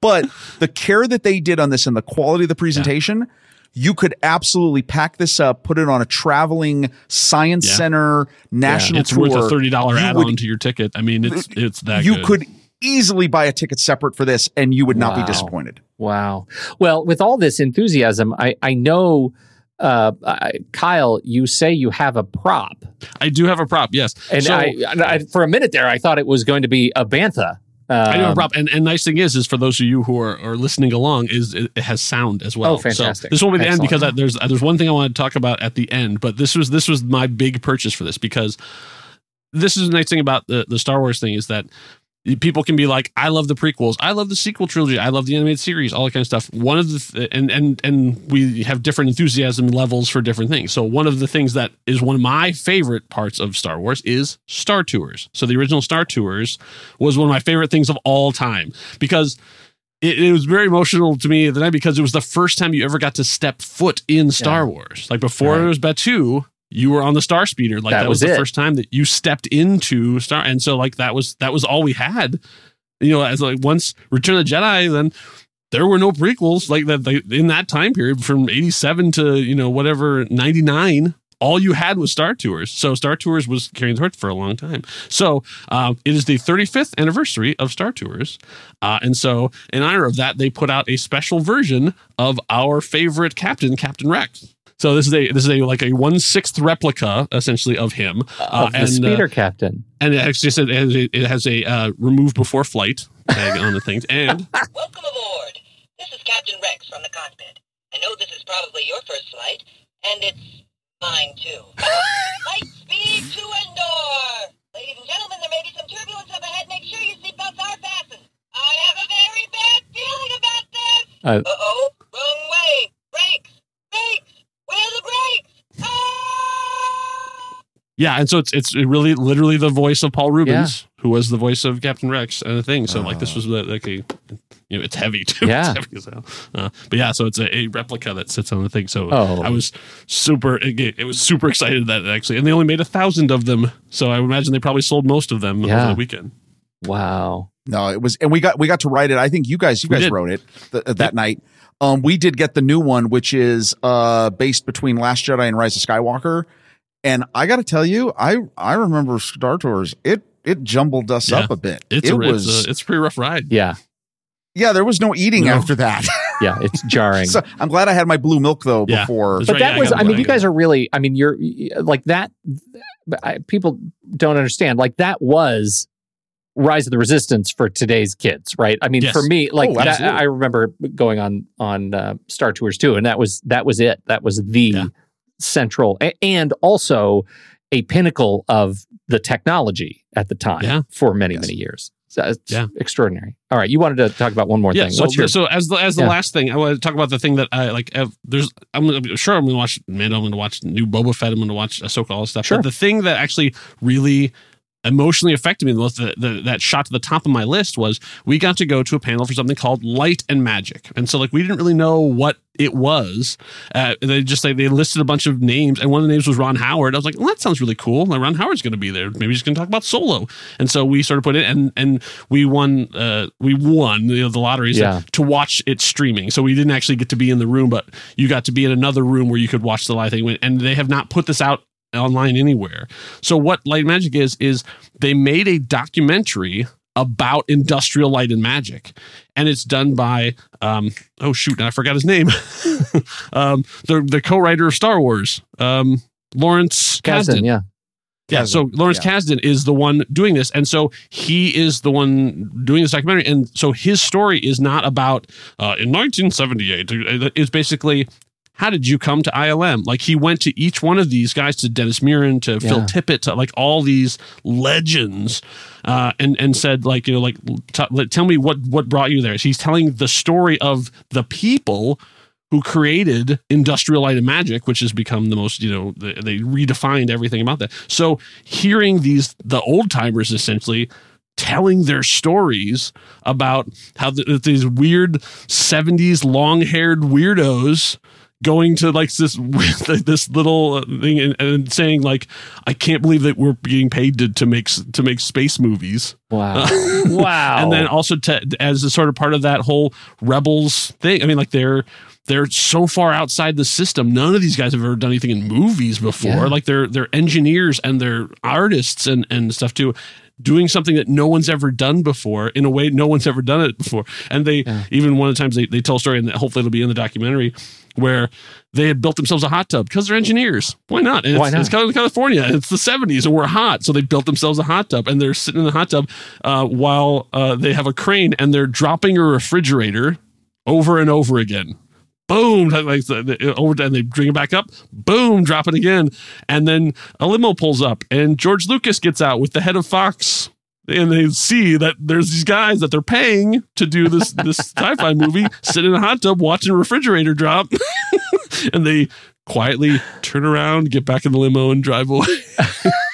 But the care that they did on this and the quality of the presentation, you could absolutely pack this up, put it on a traveling science Yeah. center national it's tour. worth a $30 add-on to your ticket i mean it's it's that you good. could easily buy a ticket separate for this, and you would not Wow. be disappointed. Wow. Well, with all this enthusiasm, I I know. Uh, I, Kyle, you say you have a prop, i do have a prop yes and So- I, and I, for a minute there, I thought it was going to be a bantha. I do have a Um, prop, and, and nice thing is, is for those of you who are, are listening along, is it, it has sound as well. Oh, fantastic. So this won't be the end because I, there's there's one thing I want to talk about at the end, but this was this was my big purchase for this because this is the nice thing about the the Star Wars thing is that people can be like, I love the prequels, I love the sequel trilogy, I love the animated series, all that kind of stuff. One of the th- and and and we have different enthusiasm levels for different things. So one of the things that is one of my favorite parts of Star Wars is Star Tours. So the original Star Tours was one of my favorite things of all time because it, it was very emotional to me at the night because it was the first time you ever got to step foot in Star Wars. Like before Right. it was Batuu, you were on the Star Speeder. Like That that, was, was the first time that you stepped into Star, and so like that was that was all we had. You know, as like once Return of the Jedi, then there were no prequels like that they, in that time period from 87 to you know whatever 99 all you had was star tours so star tours was carrying the torch for a long time so uh, it is the 35th anniversary of star tours uh, and so in honor of that they put out a special version of our favorite captain captain rex so this is a this is a like a one sixth replica essentially of him uh, of the speeder captain. and it actually said it has a, it has a uh, remove before flight tag on the things and Welcome aboard. This is Captain Rex from the cockpit. I know this is probably your first flight, and it's mine too. Light speed to Endor! Ladies and gentlemen, there may be some turbulence up ahead. Make sure your seatbelts are fastened. I have a very bad feeling about this. Uh, Uh-oh, wrong way. Brakes, brakes. Where are the brakes? Ah! Yeah, and so it's it's really literally the voice of Paul Reubens, who was the voice of Captain Rex and the thing. So like this was like a you know it's heavy too. Yeah. it's heavy as hell. Uh, but yeah, so it's a, a replica that sits on the thing. So Oh. I was super it, it was super excited that actually, and they only made a thousand of them. So I imagine they probably sold most of them Yeah. over the weekend. Wow. No, it was, and we got we got to write it. I think you guys you We guys did. wrote it th- that night. Um, we did get the new one, which is uh based between Last Jedi and Rise of Skywalker. And I got to tell you, I I remember Star Tours. It it jumbled us Yeah. up a bit. It's it a, was it's a it's a pretty rough ride. Yeah. yeah. There was no eating No. after that. Yeah. It's jarring. so I'm glad I had my blue milk though Yeah. before. That's but right, that yeah, was got i mean you guys are really i mean you're like that I, people don't understand like that was rise of the resistance for today's kids right i mean Yes. for me like Oh, that, i remember going on on uh, star tours too and that was that was it that was the Yeah. central and also a pinnacle of the technology at the time Yeah. for many Yes. many years So it's Yeah. extraordinary. All right, you wanted to talk about one more yeah. thing. So, your so as the as the Yeah. last thing, I want to talk about the thing that I like. uh, There's, I'm, I'm sure I'm going to watch Mando. I'm going to watch new Boba Fett. I'm going to watch Ahsoka. All this stuff. Sure. But the thing that actually really emotionally affected me the most, the, the, that shot to the top of my list was we got to go to a panel for something called Light and Magic, and so like we didn't really know what it was. Uh, they just like they listed a bunch of names, and one of the names was Ron Howard. I was like, well, that sounds really cool. Like, Ron Howard's going to be there. Maybe he's going to talk about Solo. And so we sort of put it, and and we won. Uh, we won you know, the lotteries Yeah. to watch it streaming. So we didn't actually get to be in the room, but you got to be in another room where you could watch the live thing. And they have not put this out online anywhere. So what Light and Magic is is they made a documentary about industrial light and magic and it's done by um oh shoot i forgot his name um the the co-writer of star wars um lawrence Kasdan, kasdan yeah. yeah, so Lawrence yeah. Kasdan is the one doing this, and so he is the one doing this documentary, and so his story is not about uh, in 1978. It's basically how did you come to ILM? Like he went to each one of these guys, to Dennis Muren, to Phil Tippett, to like all these legends, uh, and and said like you know like t- tell me what what brought you there. He's telling the story of the people who created industrial light and magic, which has become the most, you know, they, they redefined everything about that. So hearing these, the old timers essentially telling their stories about how the, these weird 70s long haired weirdos going to like this this little thing and, and saying like I can't believe that we're being paid to, to make to make space movies Wow. wow. and then also to, as a sort of part of that whole rebels thing. I mean, like they're they're so far outside the system. None of these guys have ever done anything in movies before. Yeah. Like they're they're engineers and they're artists and and stuff too. Doing something that no one's ever done before in a way no one's ever done it before. And they even one of the times they, they tell a story and hopefully it'll be in the documentary where they had built themselves a hot tub because they're engineers. Why not? And Why it's, not? it's Cal- California. It's the 70s and we're hot. So they built themselves a hot tub and they're sitting in the hot tub uh, while uh, they have a crane and they're dropping a refrigerator over and over again. Boom, like over and they bring it back up. Boom, drop it again, and then a limo pulls up, and George Lucas gets out with the head of Fox, and they see that there's these guys that they're paying to do this this sci-fi movie, sit in a hot tub watching a refrigerator drop, and they quietly turn around, get back in the limo, and drive away.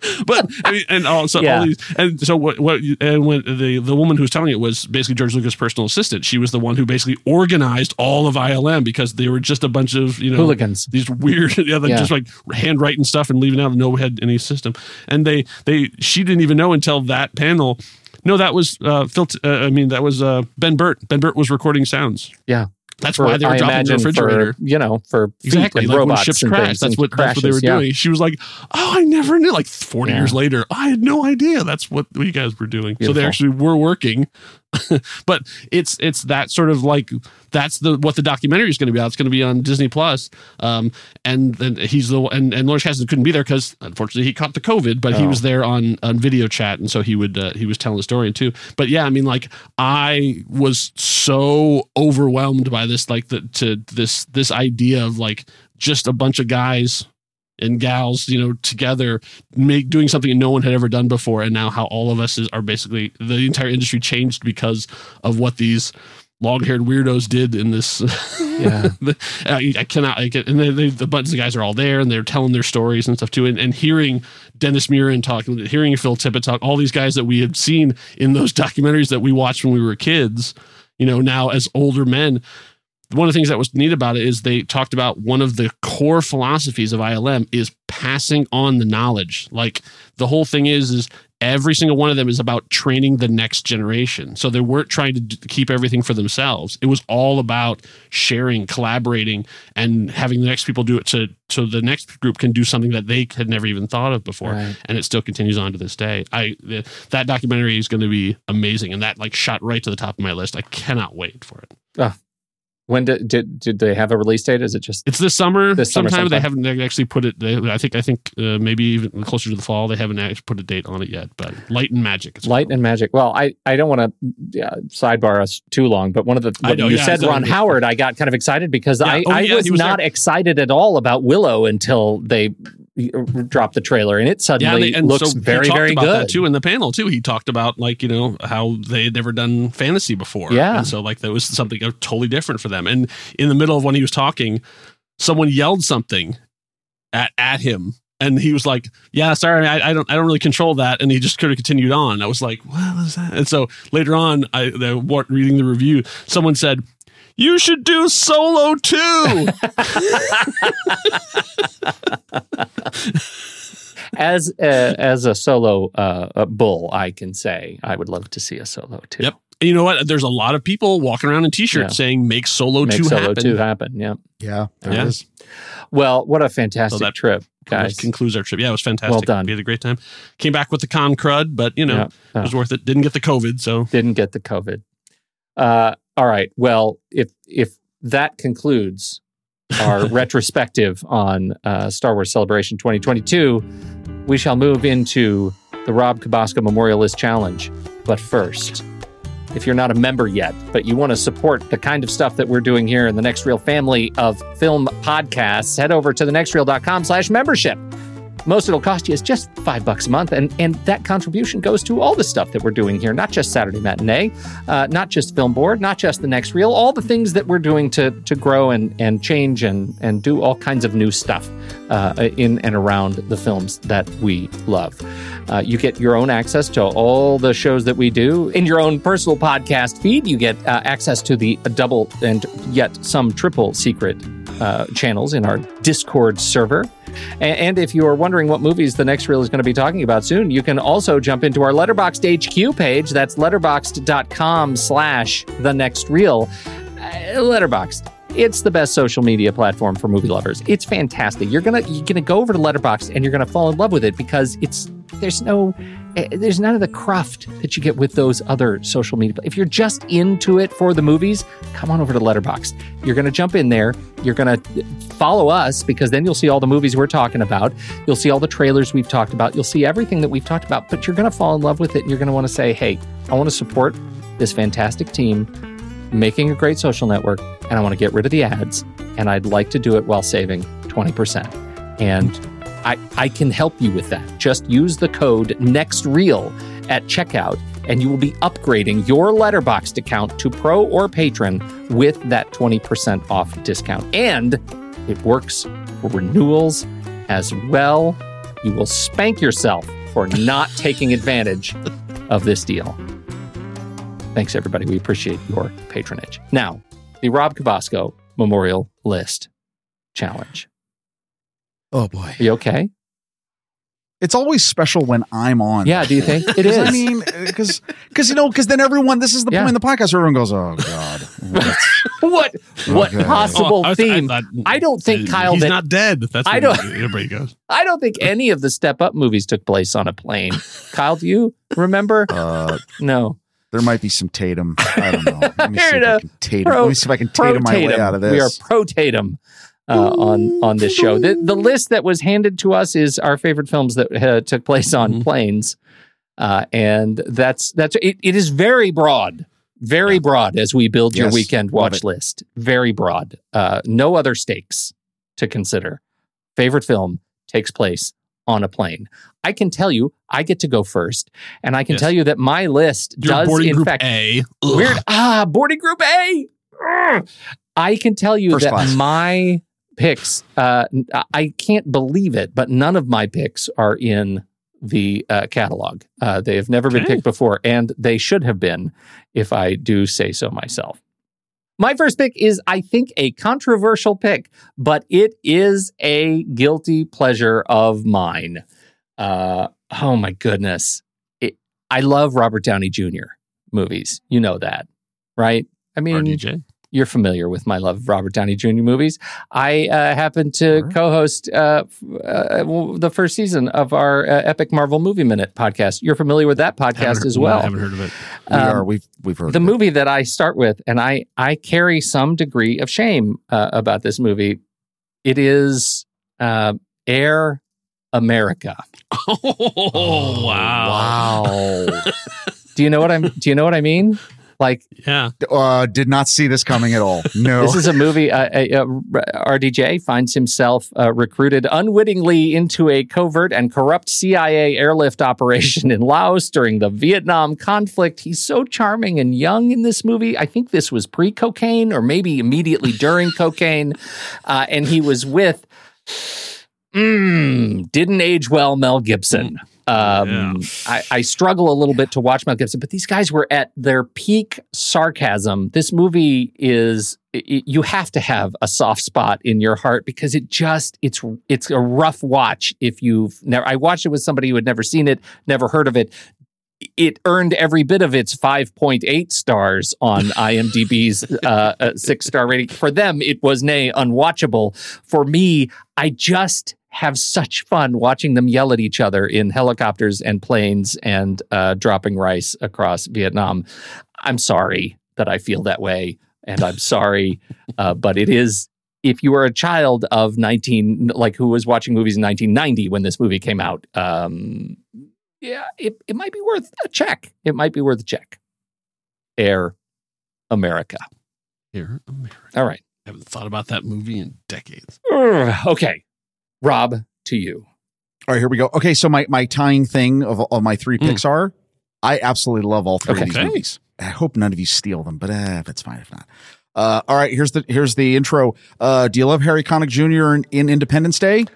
but I mean, and also Yeah. all these, and so what? What? And when the the woman who was telling it was basically George Lucas' personal assistant. She was the one who basically organized all of ILM because they were just a bunch of you know Hooligans. these weird, yeah, Yeah. just like handwriting stuff and leaving out no had any system. And they they she didn't even know until that panel. No, that was uh, Phil. Uh, I mean, that was uh, Ben Burtt. Ben Burtt was recording sounds. yeah. That's For- why they were I dropping the refrigerator. For, you know, for Exactly, like when ships crash. That's what that's what they were yeah. doing. She was like, "Oh, I never knew." Like forty Yeah. years later, I had no idea that's what you guys were doing. So they actually were working. but it's it's that sort of like that's the what the documentary is going to be. Out. It's going to be on Disney Plus. Um, and then he's the and and Lawrence Kasdan couldn't be there because unfortunately he caught the COVID, but he Oh. was there on on video chat, and so he would uh, he was telling the story too. But yeah, I mean, like I was so overwhelmed by this, like the to this this idea of like just a bunch of guys and gals, you know, together make doing something no one had ever done before, and now how all of us is, are basically the entire industry changed because of what these long-haired weirdos did in this. Yeah. I, I cannot. I can, and they, they, the bunch of guys are all there, and they're telling their stories and stuff too, and, and hearing Dennis Muren talk, hearing Phil Tippett talk, all these guys that we had seen in those documentaries that we watched when we were kids, you know, now as older men one of the things that was neat about it is they talked about one of the core philosophies of ILM is passing on the knowledge. Like the whole thing is is every single one of them is about training the next generation. So they weren't trying to d- keep everything for themselves. It was all about sharing, collaborating, and having the next people do it to so the next group can do something that they had never even thought of before. Right. And it still continues on to this day. I the, that documentary is going to be amazing, and that like shot right to the top of my list. I cannot wait for it. Ah. When did, did did they have a release date? Is it just It's this summer. This summer sometime. They haven't actually put it. They, I think. I think uh, maybe even closer to the fall. They haven't actually put a date on it yet. But Light and Magic. Light and Magic? Well, I, I don't want to uh, sidebar us too long, but one of the when know, you yeah, said Ron. Howard, I got kind of excited because Yeah. I, Oh, I yeah, was, was not there. excited at all about Willow until they Uh, dropped the trailer, and it suddenly they- and looks so very, talked very about good. That too in the panel too. He talked about like you know how they had never done fantasy before. Yeah. and so like that was something uh, totally different for them. And in the middle of when he was talking, someone yelled something at at him. And he was like, "Yeah, sorry, I, I don't, I don't really control that." And he just could have continued on. I was like, "What is that?" And so later on, I the, what, reading the review, someone said, "You should do solo too." as a, as a solo uh, a bull, I can say I would love to see a solo too. Yep. And you know what? There's a lot of people walking around in t-shirts Yeah. saying "Make Solo Make Two solo happen." two happen. Yep. Yeah, there Yeah. it is. Well, what a fantastic So that- trip, guys. concludes our trip. Yeah, it was fantastic. Well done. We had a great time. Came back with the con crud, but you know, Yeah. it was worth it. Didn't get the COVID, so Didn't get the COVID. Uh, all right. Well, if if that concludes our retrospective on uh, Star Wars Celebration 2022, we shall move into the Rob Cabasco Memorialist Challenge. But first, if you're not a member yet, but you want to support the kind of stuff that we're doing here in the Next Reel family of film podcasts, head over to thenextreel.com slash membership. Most it'll cost you is just five bucks a month, and and that contribution goes to all the stuff that we're doing here, not just Saturday Matinee, uh, not just Film Board, not just the Next Reel, all the things that we're doing to to grow and and change and and do all kinds of new stuff uh, in and around the films that we love. Uh, you get your own access to all the shows that we do in your own personal podcast feed. You get uh, access to the double and yet some triple secret uh, channels in our Discord server. And if you are wondering what movies the next reel is going to be talking about soon, you can also jump into our Letterboxd HQ page. That's letterboxd.com slash the next reel. Uh, Letterboxd. It's the best social media platform for movie lovers. It's fantastic. You're gonna you're gonna go over to Letterboxd and you're gonna fall in love with it because it's there's no eh, there's none of the cruft that you get with those other social media. If you're just into it for the movies, come on over to Letterboxd. You're gonna jump in there. You're gonna follow us because then you'll see all the movies we're talking about. You'll see all the trailers we've talked about. You'll see everything that we've talked about. But you're gonna fall in love with it and you're gonna want to say, hey, I want to support this fantastic team making a great social network and I want to get rid of the ads and I'd like to do it while saving 20%. And I, I can help you with that. Just use the code NEXTREEL at checkout and you will be upgrading your Letterboxd account to pro or patron with that 20% off discount. And it works for renewals as well. You will spank yourself for not taking advantage of this deal. Thanks, everybody. We appreciate your patronage. Now, the Rob Cabasco Memorial List Challenge. Oh boy. Are you okay? It's always special when I'm on. Yeah, do you think? it is? I mean, because because you know, because then everyone. This is the Yeah. point in the podcast where everyone goes, "Oh God, what what Okay. possible Oh, I- I theme? thought- I don't think Kyle he's that not dead. That's I I don't- don't. Everybody goes. I don't think any of the Step Up movies took place on a plane. Kyle, do you remember? uh, No. there might be some Tatum. I don't know. Let me see if it I can Tatum. Pro- Let me see if I can Tatum my way out of this. We are pro Tatum uh, on on this show. The the list that was handed to us is our favorite films that uh, took place on Mm-hmm. planes, uh, and that's that's it, it is very broad, very broad as we build your weekend watch list. Very broad. Uh, no other stakes to consider. Favorite film takes place on a plane. I can tell you, I get to go first, and I can Yes. tell you that my list You're does boarding in group fact A. Ugh. Weird. Ah, boarding group A. Ugh. I can tell you First that class. my picks, uh, I can't believe it, but none of my picks are in the uh, catalog. Uh, they have never been picked before, and they should have been if I do say so myself. My first pick is, I think, a controversial pick, but it is a guilty pleasure of mine. Uh, oh my goodness. It, I love Robert Downey Jr. movies. You know that, right? I mean, RDJ. You're familiar with my love of Robert Downey Jr. movies. I uh, happen to co-host uh, uh, the first season of our uh, Epic Marvel Movie Minute podcast. You're familiar with that podcast Haven't- as well. I haven't heard of it. we um, are. We've we've heard the of it. movie that I start with, and I I carry some degree of shame uh, about this movie. It is uh, Air America. Oh, wow. Wow. Do you know what I'm? Do you know what I mean? Like, yeah, uh, did not see this coming at all. No, This is a movie. Uh, uh, uh, RDJ finds himself uh, recruited unwittingly into a covert and corrupt CIA airlift operation in Laos during the Vietnam conflict. He's so charming and young in this movie. I think this was pre cocaine or maybe immediately during cocaine. Uh, and he was with, mm, didn't age well, Mel Gibson. Um, I, I struggle a little bit to watch Mel Gibson, but these guys were at their peak sarcasm. This movie is it, you have to have a soft spot in your heart because it just it's it's a rough watch if you've never. I watched it with somebody who had never seen it, never heard of it. It earned every bit of its 5.8 stars on IMDb's uh, uh, six star rating. For them, it was nay unwatchable. For me, I just have such fun watching them yell at each other in helicopters and planes and uh, dropping rice across Vietnam. I'm sorry that I feel that way, and I'm sorry, uh, but it is. If you were a child of 19, like who was watching movies in 1990 when this movie came out, um, yeah, it, it might be worth a check. It might be worth a check. Air America. Air America. All right. I haven't thought about that movie in decades. Okay. Rob, to you. All right, here we go. Okay, so my my tying thing of, of my three picks are I absolutely love all three of these Okay. movies. I hope none of you steal them, but eh, if it's fine if not. Uh, all right, here's the here's the intro. Uh, do you love Harry Connick Jr. in, in Independence Day?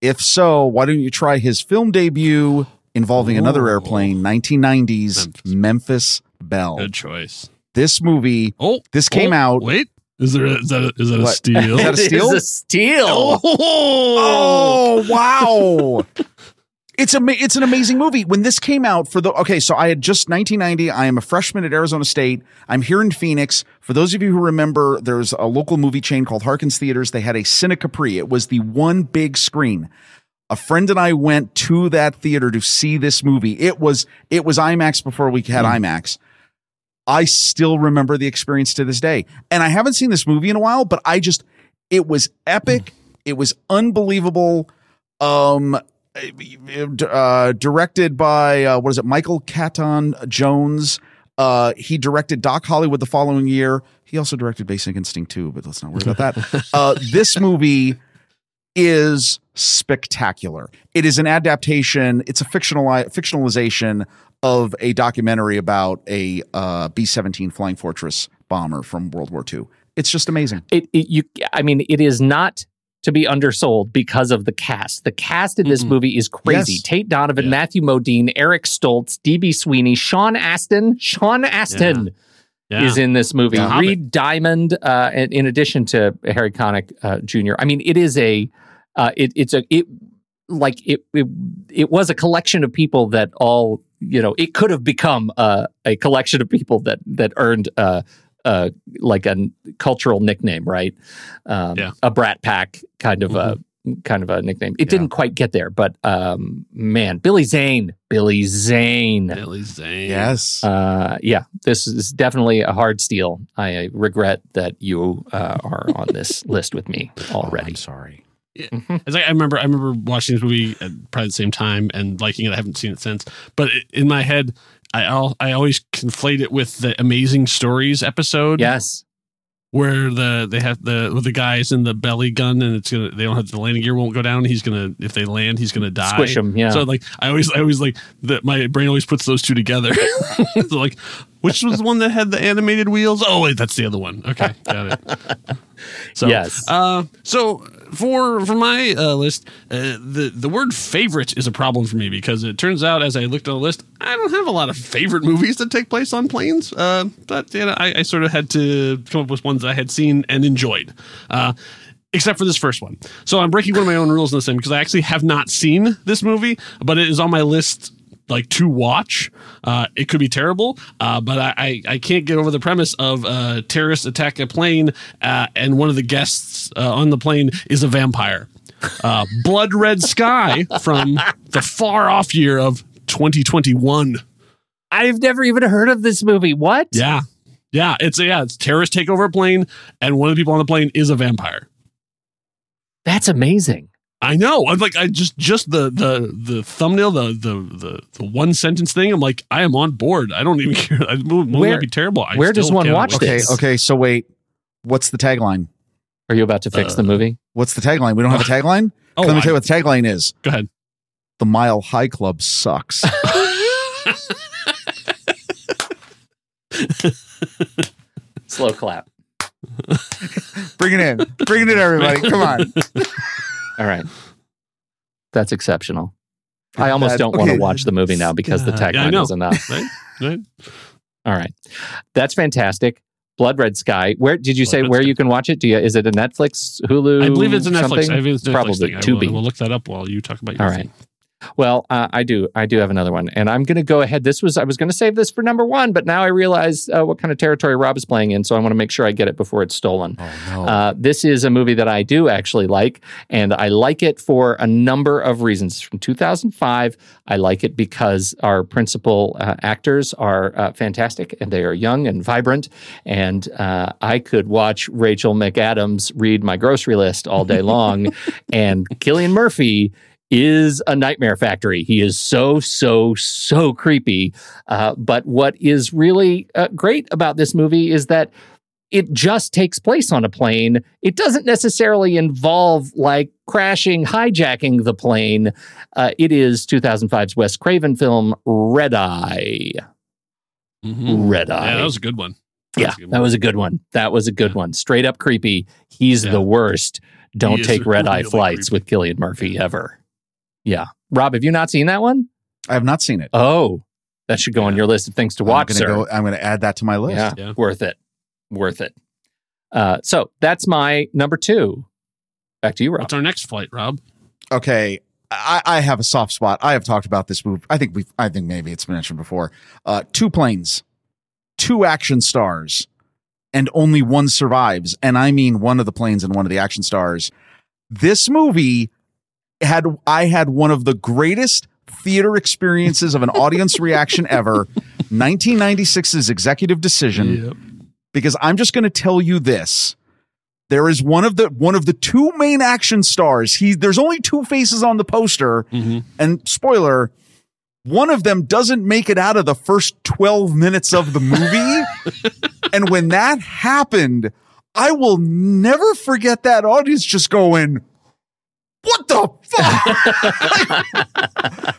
If so, why don't you try his film debut involving another airplane, 1990s Memphis, Belle? Good choice. This movie. Oh, this came oh, out. Wait, is there a, is that a, is that a What? steal? Is that a steal? It is a steal. Oh, wow. It's a it's an amazing movie. When this came out for the okay, so I had just 1990. I am a freshman at Arizona State. I'm here in Phoenix. For those of you who remember, there's a local movie chain called Harkins Theaters. They had a Cine Capri. It was the one big screen. A friend and I went to that theater to see this movie. It was it was IMAX before we had hmm. IMAX. I still remember the experience to this day. And I haven't seen this movie in a while, but I just it was epic. It was unbelievable. Um uh, directed by uh, what is it? Michael Caton Jones. Uh, he directed Doc Hollywood the following year. He also directed Basic Instinct 2, but let's not worry about that. Uh, this movie is spectacular. It is an adaptation. It's a fictional fictionalization of a documentary about a uh, B-17 Flying Fortress bomber from World War II. It's just amazing. It, it you I mean it is not to be undersold because of the cast. The cast in this movie is crazy. Yes. Tate Donovan, Matthew Modine, Eric Stoltz, DB Sweeney, Sean Astin. Sean Astin Yeah. is in this movie. Yeah. Reed Diamond, uh, in, in addition to Harry Connick uh, Jr. I mean, it is a, uh, it, it's a, it like it, it, it was a collection of people that all you know. It could have become uh, a collection of people that that earned. Uh, uh, like a n- cultural nickname, right? Um, Yeah. A Brat Pack kind of a kind of a nickname. It didn't quite get there, but um, man, Billy Zane, Billy Zane, Billy Zane. Yes. uh, yeah, this is definitely a hard steal. I regret that you uh, are on this list with me already. I'm sorry. Mm-hmm. It's like I remember I remember watching this movie at probably the same time and liking it. I haven't seen it since, but in my head, I al- I always conflate it with the Amazing Stories episode. Yes. where the they have the with the guys in the belly gun and it's gonna they don't have the landing gear won't go down. He's gonna if they land, he's gonna die. Squish 'em, yeah. So like I always I always like that my brain always puts those two together. so like which was the one that had the animated wheels? Oh wait, that's the other one. Okay, got it. So Yes. Uh, so for for my uh, list, uh, the the word favorite is a problem for me because it turns out as I looked at the list, I don't have a lot of favorite movies that take place on planes. Uh, but you know, I, I sort of had to come up with ones I had seen and enjoyed. Uh, Except for this first one. So I'm breaking one of my own rules in this thing because I actually have not seen this movie, but it is on my list like to watch. Uh, it could be terrible, uh, but I, I, I can't get over the premise of uh, terrorists attack a plane uh, and one of the guests uh, on the plane is a vampire. Uh, Blood Red Sky from the far off year of 2021. I've never even heard of this movie. What? Yeah. Yeah, it's yeah, it's terrorists take over a plane and one of the people on the plane is a vampire. That's amazing. I know. I'm like, I just just the the the thumbnail, the the the, the one sentence thing. I'm like, I am on board. I don't even care. I, it movie Where- might be terrible. I where does one watch watch Okay, this? okay. So wait, what's the tagline? Are you about to fix the Uh, movie? What's the tagline? We don't have a tagline. Oh, Let me I- tell you what the tagline is. Go ahead. The Mile High Club sucks. Slow clap. Bring it in. Bring it in, everybody. Come on. All right. That's exceptional. I almost That- don't want to watch the movie now because the Yeah, tagline know. is enough. Right? Right? All right. That's fantastic. Blood Red Sky. Where did you Blood say Red where Sky. you can watch it? Do you is it a Netflix, Hulu? I believe it's a Netflix. something? I believe it's a Netflix Probably thing. I to will, be. I will look that up while you talk about your All right. thing. Well, uh, I do. I do have another one, and I'm going to go ahead. This was I was going to save this for number one, but now I realize uh, what kind of territory Rob is playing in, so I want to make sure I get it before it's stolen. Oh no. Uh, this is a movie that I do actually like, and I like it for a number of reasons. It's from 2005. I like it because our principal uh, actors are uh, fantastic, and they are young and vibrant. And uh, I could watch Rachel McAdams read my grocery list all day long, and Cillian Murphy is a nightmare factory. He is so, so, so creepy. Uh, but what is really uh, great about this movie is that it just takes place on a plane. It doesn't necessarily involve like crashing, hijacking the plane. Uh, it is 2005's Wes Craven film Red Eye. Mhm. Red Eye. Yeah, that was a good one. Yeah, a that was a good one. That was a good one. Straight up creepy. He's Yeah. the worst. Don't take red eye flights creepy. with Cillian Murphy ever. Yeah. Rob, have you not seen that one? I have not seen it. Oh, that should go on your list of things to I'm watch, gonna sir. go- I'm going to add that to my list. Yeah, Yeah. worth it. Worth it. Uh, so that's my number two. Back to you, Rob. What's our next flight, Rob? okay I, I have a soft spot i have talked about this movie i think we've i think maybe it's been mentioned before uh two planes two action stars and only one survives and i mean one of the planes and one of the action stars this movie had i had one of the greatest theater experiences of an audience reaction ever 1996's executive decision Yep. because I'm just going to tell you this. There is one of the one of the two main action stars. He there's only two faces on the poster, Mhm. and spoiler, one of them doesn't make it out of the first 12 minutes of the movie. and when that happened, I will never forget that audience just going, "What the fuck?"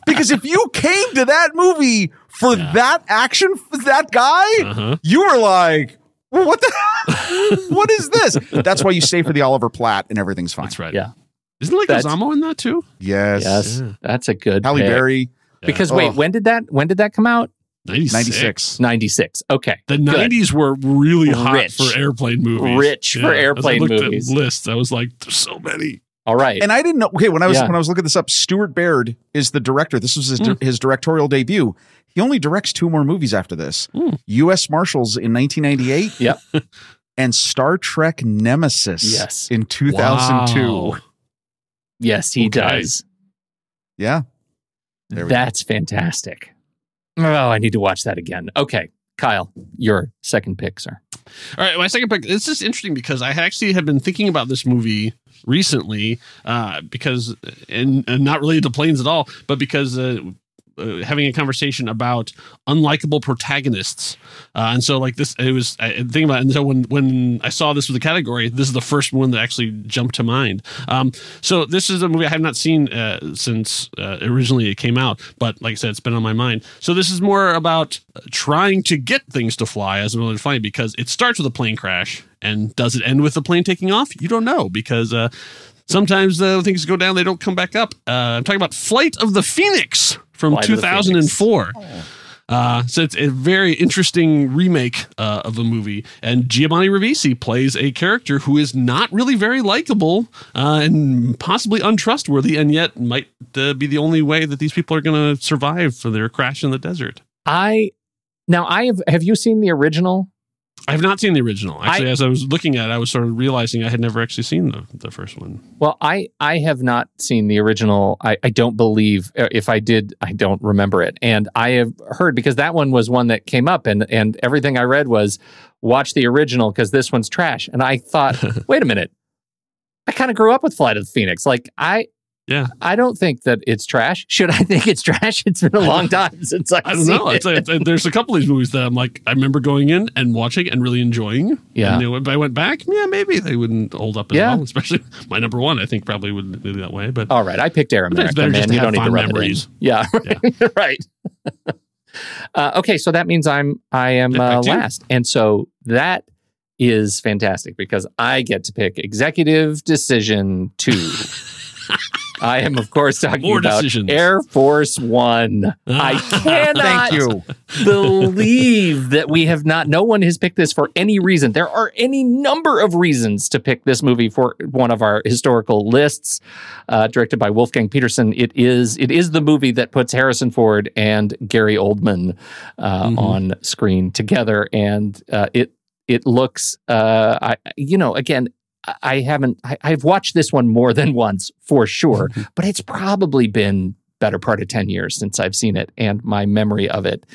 because if you came to that movie for that action, for that guy, Uh-huh. you were like, well, what the what is this? That's why you stay for the Oliver Platt and everything's fine. That's right. Yeah. Isn't like That's- Leguizamo in that too? Yes. Yes, Yeah. that's a good Halle pick. Berry, Because Yeah. wait, Oh. when did that when did that come out? 96. 96. 96. Okay. The good. 90s were really hot Rich. for airplane movies. Rich for as I airplane looked at movies. lists, I was like, there's so many. All right. And I didn't know. Okay, when I was Yeah. when I was looking this up, Stuart Baird is the director. This was his, Hmm. his directorial debut. He only directs two more movies after this: Hmm. U.S. Marshals in 1998 Yep. and Star Trek Nemesis Yes. in 2002. Wow. Yes, he Okay. does. Yeah, There we go. That's fantastic. Oh, I need to watch that again. Okay. Kyle, your second pick, sir. All right, my second pick. This is interesting because I actually had been thinking about this movie recently, uh, because and, and not related to planes at all, but because uh, uh, having a conversation about unlikable protagonists, uh, and so like this, it was I thinking about, it, and so when when I saw this was the category, this is the first one that actually jumped to mind. Um, so this is a movie I have not seen uh, since uh, originally it came out, but like I said, it's been on my mind. So this is more about trying to get things to fly as well as flying because it starts with a plane crash, and does it end with the plane taking off? You don't know because. Uh, Sometimes uh, things go down, they don't come back up. Uh, I'm talking about Flight of the Phoenix from Flight 2004. Uh, so it's a very interesting remake uh, of a movie, and Giovanni Ribisi plays a character who is not really very likable uh, and possibly untrustworthy, and yet might uh, be the only way that these people are going to survive for their crash in the desert. I now I have have you seen the original? I have not seen the original. Actually, I- as I was looking at it, I was sort of realizing I had never actually seen the, the first one. Well, I I have not seen the original. I, I don't believe uh, if I did, I don't remember it. And I have heard because that one was one that came up, and and everything I read was watch the original because this one's trash. And I thought, wait a minute, I kind of grew up with Flight of the Phoenix. Like I Yeah. I don't think that it's trash. Should I think it's trash? It's been a long time since I've I don't seen know. it. It's, it's, there's a couple of these movies that I'm like, I remember going in and watching and really enjoying. Yeah. And then if I went back, yeah, maybe they wouldn't hold up as Yeah. well. Especially my number one, I think probably would be that way. But All right, I picked Air Sometimes America, better just You don't need to rub memories. it in. Yeah, right. uh, okay, so that means I'm I am Yeah, uh, last, and so that is fantastic because I get to pick executive decision two. I am, of course, talking More about decisions. Air Force One. I cannot Thank you. believe that we have not, no one has picked this for any reason. There are any number of reasons to pick this movie for one of our historical lists. Uh, directed by Wolfgang Petersen, it is it is the movie that puts Harrison Ford and Gary Oldman uh, Mhm. on screen together, and uh, it it looks, uh, I you know, again. I- haven't. I, I've watched this one more than once for sure, but it's probably been better part of 10 years since I've seen it. And my memory of it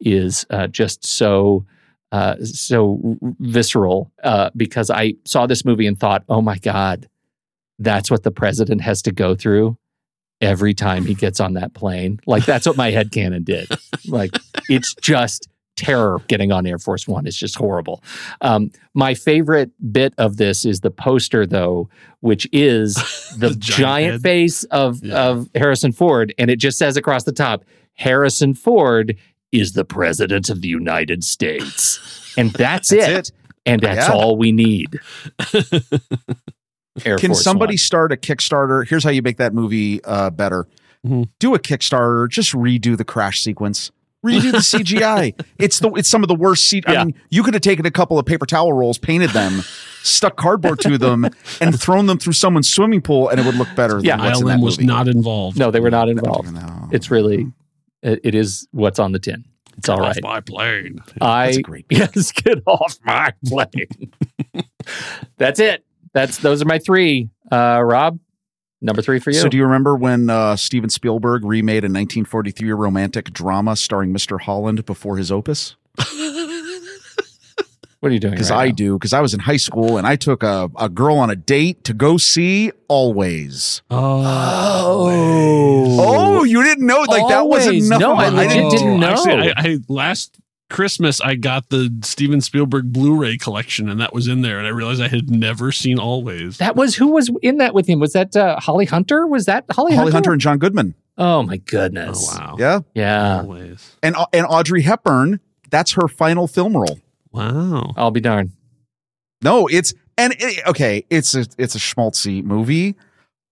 is uh, just so, uh, so visceral uh, because I saw this movie and thought, oh my God, that's what the president has to go through every time he gets on that plane. Like that's what my head headcanon did. Like it's just terror getting on Air Force One. It's just horrible. Um, my favorite bit of this is the poster, though, which is the, The giant, giant face of, Yeah. of Harrison Ford, and it just says across the top, Harrison Ford is the president of the United States. And that's, That's it. it. And that's Yeah. all we need. Air Can Force somebody One. start a Kickstarter? Here's how you make that movie uh, better. Mhm. Do a Kickstarter. Just redo the crash sequence. Redo the CGI. it's the it's some of the worst. C- I Yeah. mean, you could have taken a couple of paper towel rolls, painted them, stuck cardboard to them, and thrown them through someone's swimming pool, and it would look better. Yeah. than what's in that ILM was movie. not involved. No, they were not involved. No. It's really, it, it is what's on the tin. It's all Off my plane. I That's a great yes, get off my plane. That's it. That's those are my three. Uh, Rob, number three for you. So, do you remember when uh, Steven Spielberg remade a 1943 romantic drama starring Mr. Holland before his opus? what are you doing? Because right I now? do. Because I was in high school and I took a, a girl on a date to go see Always. Oh. Oh, you didn't know? Like that wasn't enough. No, I I didn't. didn't know. Actually, I, I last Christmas I got the Steven Spielberg Blu-ray collection, and that was in there, and I realized I had never seen Always. That was who was in that with him? Was that uh, Holly Hunter? Was that Holly, Holly Hunter and John Goodman. Oh my goodness. Oh wow! Yeah, Yeah. Always. and and Audrey Hepburn. That's her final film role. Wow. I'll be darned. No, it's and it, okay, it's a it's a schmaltzy movie.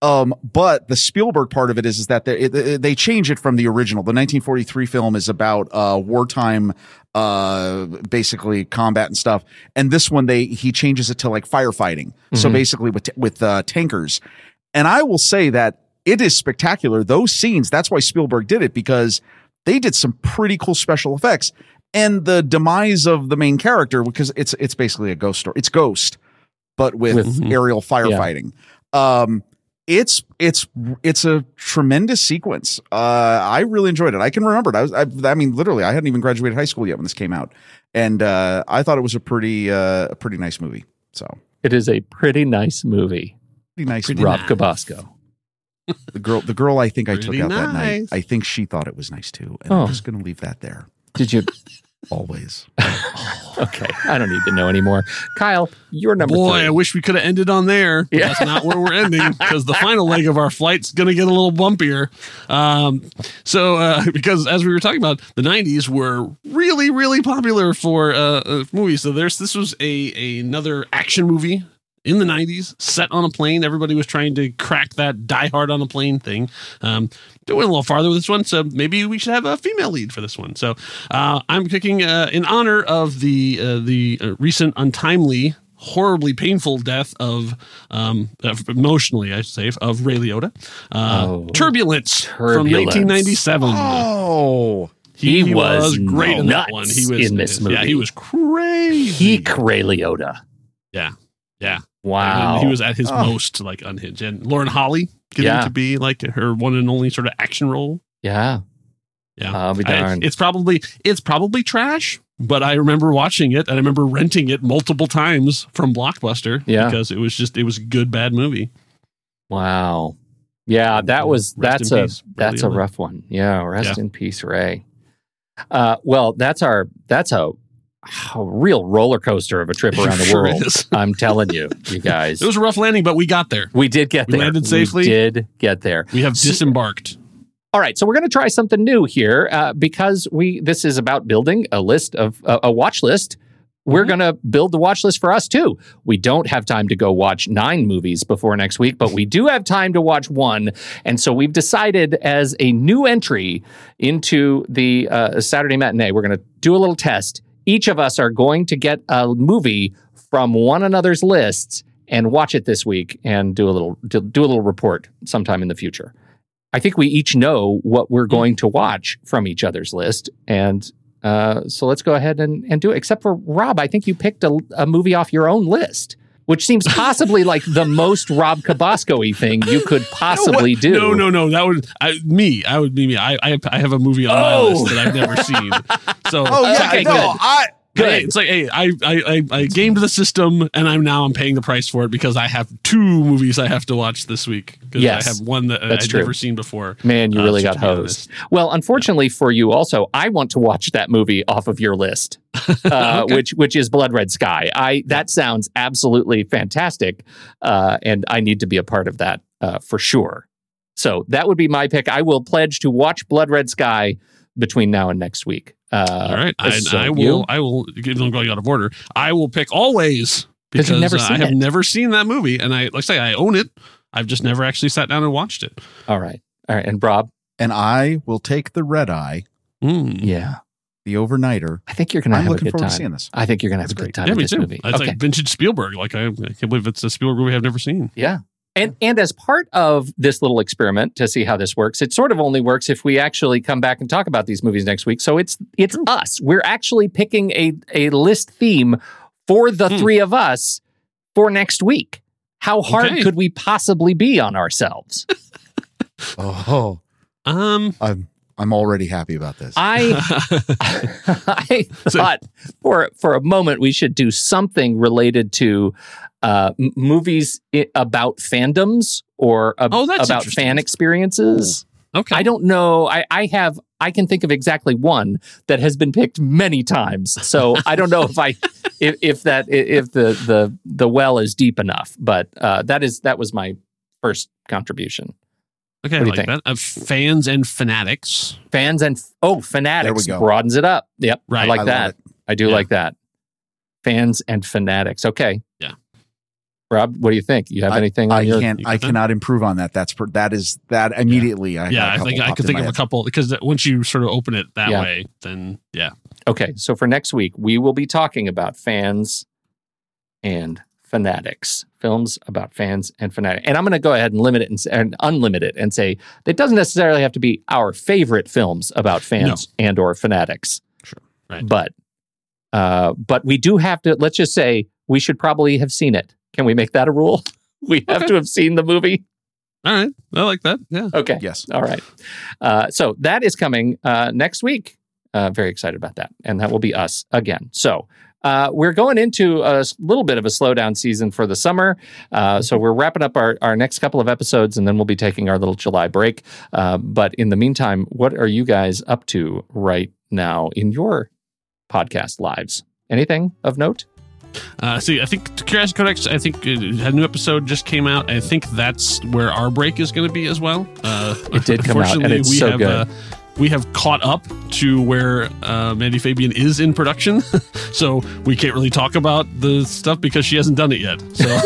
Um, but the Spielberg part of it is is that they they change it from the original. The 1943 film is about uh wartime, uh, basically combat and stuff. And this one they he changes it to like firefighting. So Mhm. basically with with uh, tankers. And I will say that it is spectacular. Those scenes. That's why Spielberg did it because they did some pretty cool special effects. And the demise of the main character because it's it's basically a ghost story. It's Ghost, but with, With- aerial firefighting. Um, it's it's it's a tremendous sequence. Uh, I really enjoyed it. I can remember it. I was I, I mean, literally, I hadn't even graduated high school yet when this came out, and uh, I thought it was a pretty uh, a pretty nice movie. So It is a pretty nice movie. pretty nice. Pretty Rob nice. Cabasco. The girl, the girl, I think I took Pretty out that night. I think she thought it was nice too, and Oh. I'm just going to leave that there. Did you? Always. Okay, I don't need to know anymore. Kyle, you're number Boy, three. I wish we could have ended on there. Yeah. That's not where we're ending because the final leg of our flight's going to get a little bumpier. Um, so, uh, because as we were talking about, the 90s were really, really popular for uh, uh, movies. So, there's this was a, a another action movie in the 90s set on a plane. Everybody was trying to crack that die hard on a plane thing. Um, they went a little farther with this one, so maybe we should have a female lead for this one. So uh, I'm picking uh, in honor of the uh, the uh, recent untimely, horribly painful death of um, of- emotionally, I should say, of Ray Liotta. Uh, Oh. Turbulence, from 1997. Oh, He was great in that nuts one. He was in this movie. Yeah, he was crazy. Peak Ray Liotta. Yeah, yeah. Wow. And he was at his Oh. most like unhinged. And Lauren Holly getting Yeah. to be like her one and only sort of action role. Yeah. Yeah, I'll be I- darned. it's probably it's probably trash, but I remember watching it and I remember renting it multiple times from Blockbuster. Yeah. because it was just it was a good bad movie. Wow. Yeah, that was Rest that's a peace, that's a rough one. Yeah, rest Yeah. in peace, Ray. Uh, well, that's our that's a, a real roller coaster of a trip around the Sure world. I'm telling you, you guys. It was a rough landing, but we got there. we did get there. we there. landed safely. We did get there. We have disembarked. All right, so we're going to try something new here uh, because we this is about building a list of uh, a watch list. We're Mm-hmm. going to build the watch list for us too. We don't have time to go watch nine movies before next week, but we do have time to watch one. And so we've decided as a new entry into the uh, Saturday matinee, we're going to do a little test. Each of us are going to get a movie from one another's lists and watch it this week and do a little do, a little report sometime in the future. I think we each know what we're going to watch from each other's list. And uh, so let's go ahead and, and do it. Except for Rob, I think you picked a, a movie off your own list, which seems possibly like the most Rob Cabasco y thing you could possibly What? do. No, no, no. That would I, me. I would be me. I, I I have a movie on my Oh. list that I've never seen. So Oh yeah, Okay, no, good. I Hey, it's like, hey, I, I, I, I gamed the system, and I'm now I'm paying the price for it because I have two movies I have to watch this week. Because Yes, I have one that that's I've true. never seen before. Man, you Uh, really got hosed. Well, unfortunately for you, also, I want to watch that movie off of your list, uh, Okay. which which is Blood Red Sky. I that sounds absolutely fantastic, uh, and I need to be a part of that uh, for sure. So that would be my pick. I will pledge to watch Blood Red Sky between now and next week. Uh, All right, I, so I will. you? I will. Even though going out of order, I will pick always 'Cause because you've never uh, I have it. never seen that movie, and I like I say I own it. I've just never actually sat down and watched it. All right, all right, and Rob, and I will take the red eye, Mm. yeah, the overnighter. I think you're going to I'm have a looking good forward time. to seeing this. I think you're going to have That's a great great. time Yeah, with me this too. movie. It's okay. like vintage Spielberg. Like I, I can't believe it's a Spielberg movie I've never seen. Yeah. And and as part of this little experiment to see how this works, it sort of only works if we actually come back and talk about these movies next week. So it's it's us. We're actually picking a a list theme for the Hmm. three of us for next week. How hard Okay. could we possibly be on ourselves? Oh, Um, I'm I'm already happy about this. I I thought for for a moment we should do something related to uh, m- movies i- about fandoms or ab- Oh, that's about fan experiences. okay. I don't know. I, I have. I can think of exactly one that has been picked many times. So I don't know if I, if, if that, if the the the well is deep enough. But uh, that is that was my first contribution. okay, what I you like that. Uh, fans and fanatics. Fans and oh, fanatics go. broadens it up. Yep, I like I that. I do Yeah. like that. Fans and fanatics. Okay. Yeah. Rob, what do you think? You have I- anything on I your? can't. you I got cannot improve on that. That's per, that is that immediately. I yeah, had a I think I popped could think my of a couple because once you sort of open it that Yeah. way, then yeah. Okay, so for next week, we will be talking about fans and fanatics, films about fans and fanatics. And I'm going to go ahead and limit it and, s- and unlimit it and say it doesn't necessarily have to be our favorite films about fans and or fanatics. Sure. Right. But uh, but we do have to. Let's just say we should probably have seen it. Can we make that a rule? We have Okay. to have seen the movie. All right, I like that. Yeah. Okay. Yes. All right. Uh, so that is coming uh, next week. Uh, very excited about that. And that will be us again. So uh, we're going into a little bit of a slowdown season for the summer. Uh, so we're wrapping up our, our next couple of episodes and then we'll be taking our little July break. Uh, but in the meantime, what are you guys up to right now in your podcast lives? Anything of note? Uh, see, I think Curiosity Codex. I think had a new episode just came out. I think that's where our break is going to be as well. Uh, It did come out, and unfortunately, it's we so have, good. Uh, we have caught up to where uh, Mandy Fabian is in production, so we can't really talk about the stuff because she hasn't done it yet. So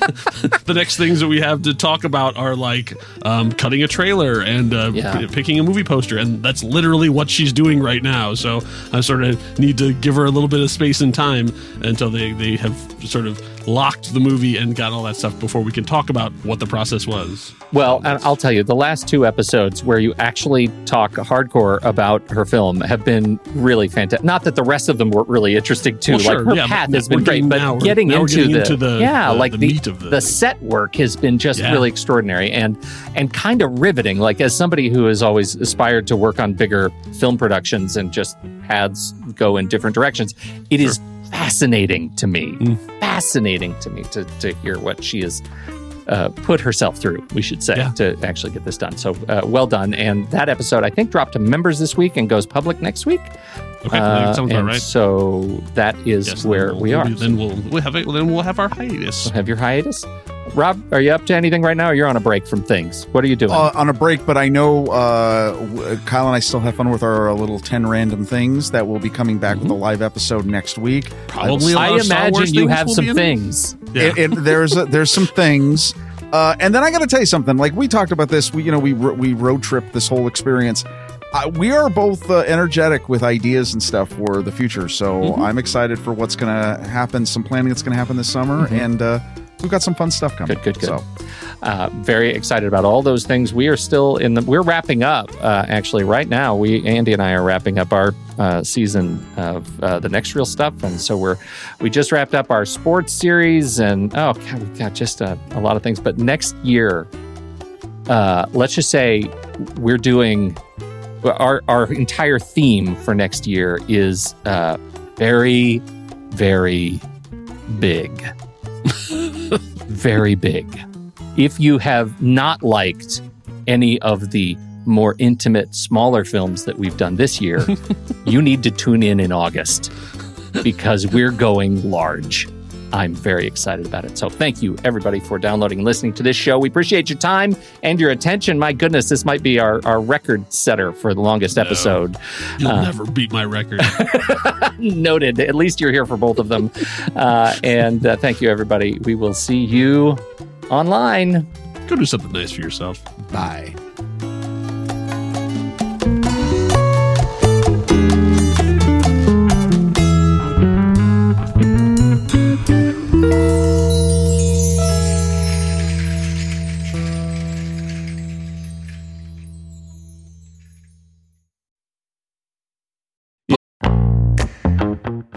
the next things that we have to talk about are like um, cutting a trailer and uh, Yeah. p- picking a movie poster, and that's literally what she's doing right now. So I sort of need to give her a little bit of space and time until they they have sort of locked the movie and got all that stuff before we can talk about what the process was. Well, and I'll tell you, the last two episodes where you actually talk hardcore about her film have been really fantastic. Not that the rest of them weren't really interesting too. Well, like her yeah, path has been great, but now getting, now into, getting the, into the- yeah, the- like the the, meat of the- the set work has been just Yeah. really extraordinary and and kind of riveting. Like as somebody who has always aspired to work on bigger film productions and just paths go in different directions, it is fascinating to me. Mm. Fascinating to me to to hear what she is uh, put herself through, we should say, to actually get this done. So uh, well done. And that episode, I think, dropped to members this week and goes public next week. Okay, Uh, sounds about right. So that is Yes, where we'll- we are. Then we'll we'll have it. Then we'll have our hiatus. Have your hiatus. Rob, are you up to anything right now? Or you're on a break from things. What are you doing? Uh, on a break, but I know uh, Kyle and I still have fun with our little 10 random things that will be coming back with a live episode next week. Probably a lot I of Star imagine Wars you have some be it. things. Yeah. It- it- there's a, there's some things, uh, and then I got to tell you something. Like we talked about this, we you know we we road trip this whole experience. Uh, we are both uh, energetic with ideas and stuff for the future, so Mm-hmm. I'm excited for what's going to happen. Some planning that's going to happen this summer, and uh, we've got some fun stuff coming. Mm-hmm. Good, good, good. So, Uh, very excited about all those things. We are still in the. We're wrapping up. Uh, actually, right now, we Andy and I are wrapping up our uh, season of uh, the Next Reel stuff, and so we're we just wrapped up our sports series, and oh god, we've got just a, a lot of things. But next year, uh, let's just say we're doing our our entire theme for next year is uh, very, very big, very big if you have not liked any of the more intimate, smaller films that we've done this year, you need to tune in in August because we're going large. I'm very excited about it. So, thank you everybody for downloading and listening to this show. We appreciate your time and your attention. My goodness, this might be our, our record setter for the longest episode. You'll Uh, never beat my record. Noted. At least you're here for both of them. Uh, and uh, thank you, everybody. We will see you online. Go do something nice for yourself. bye.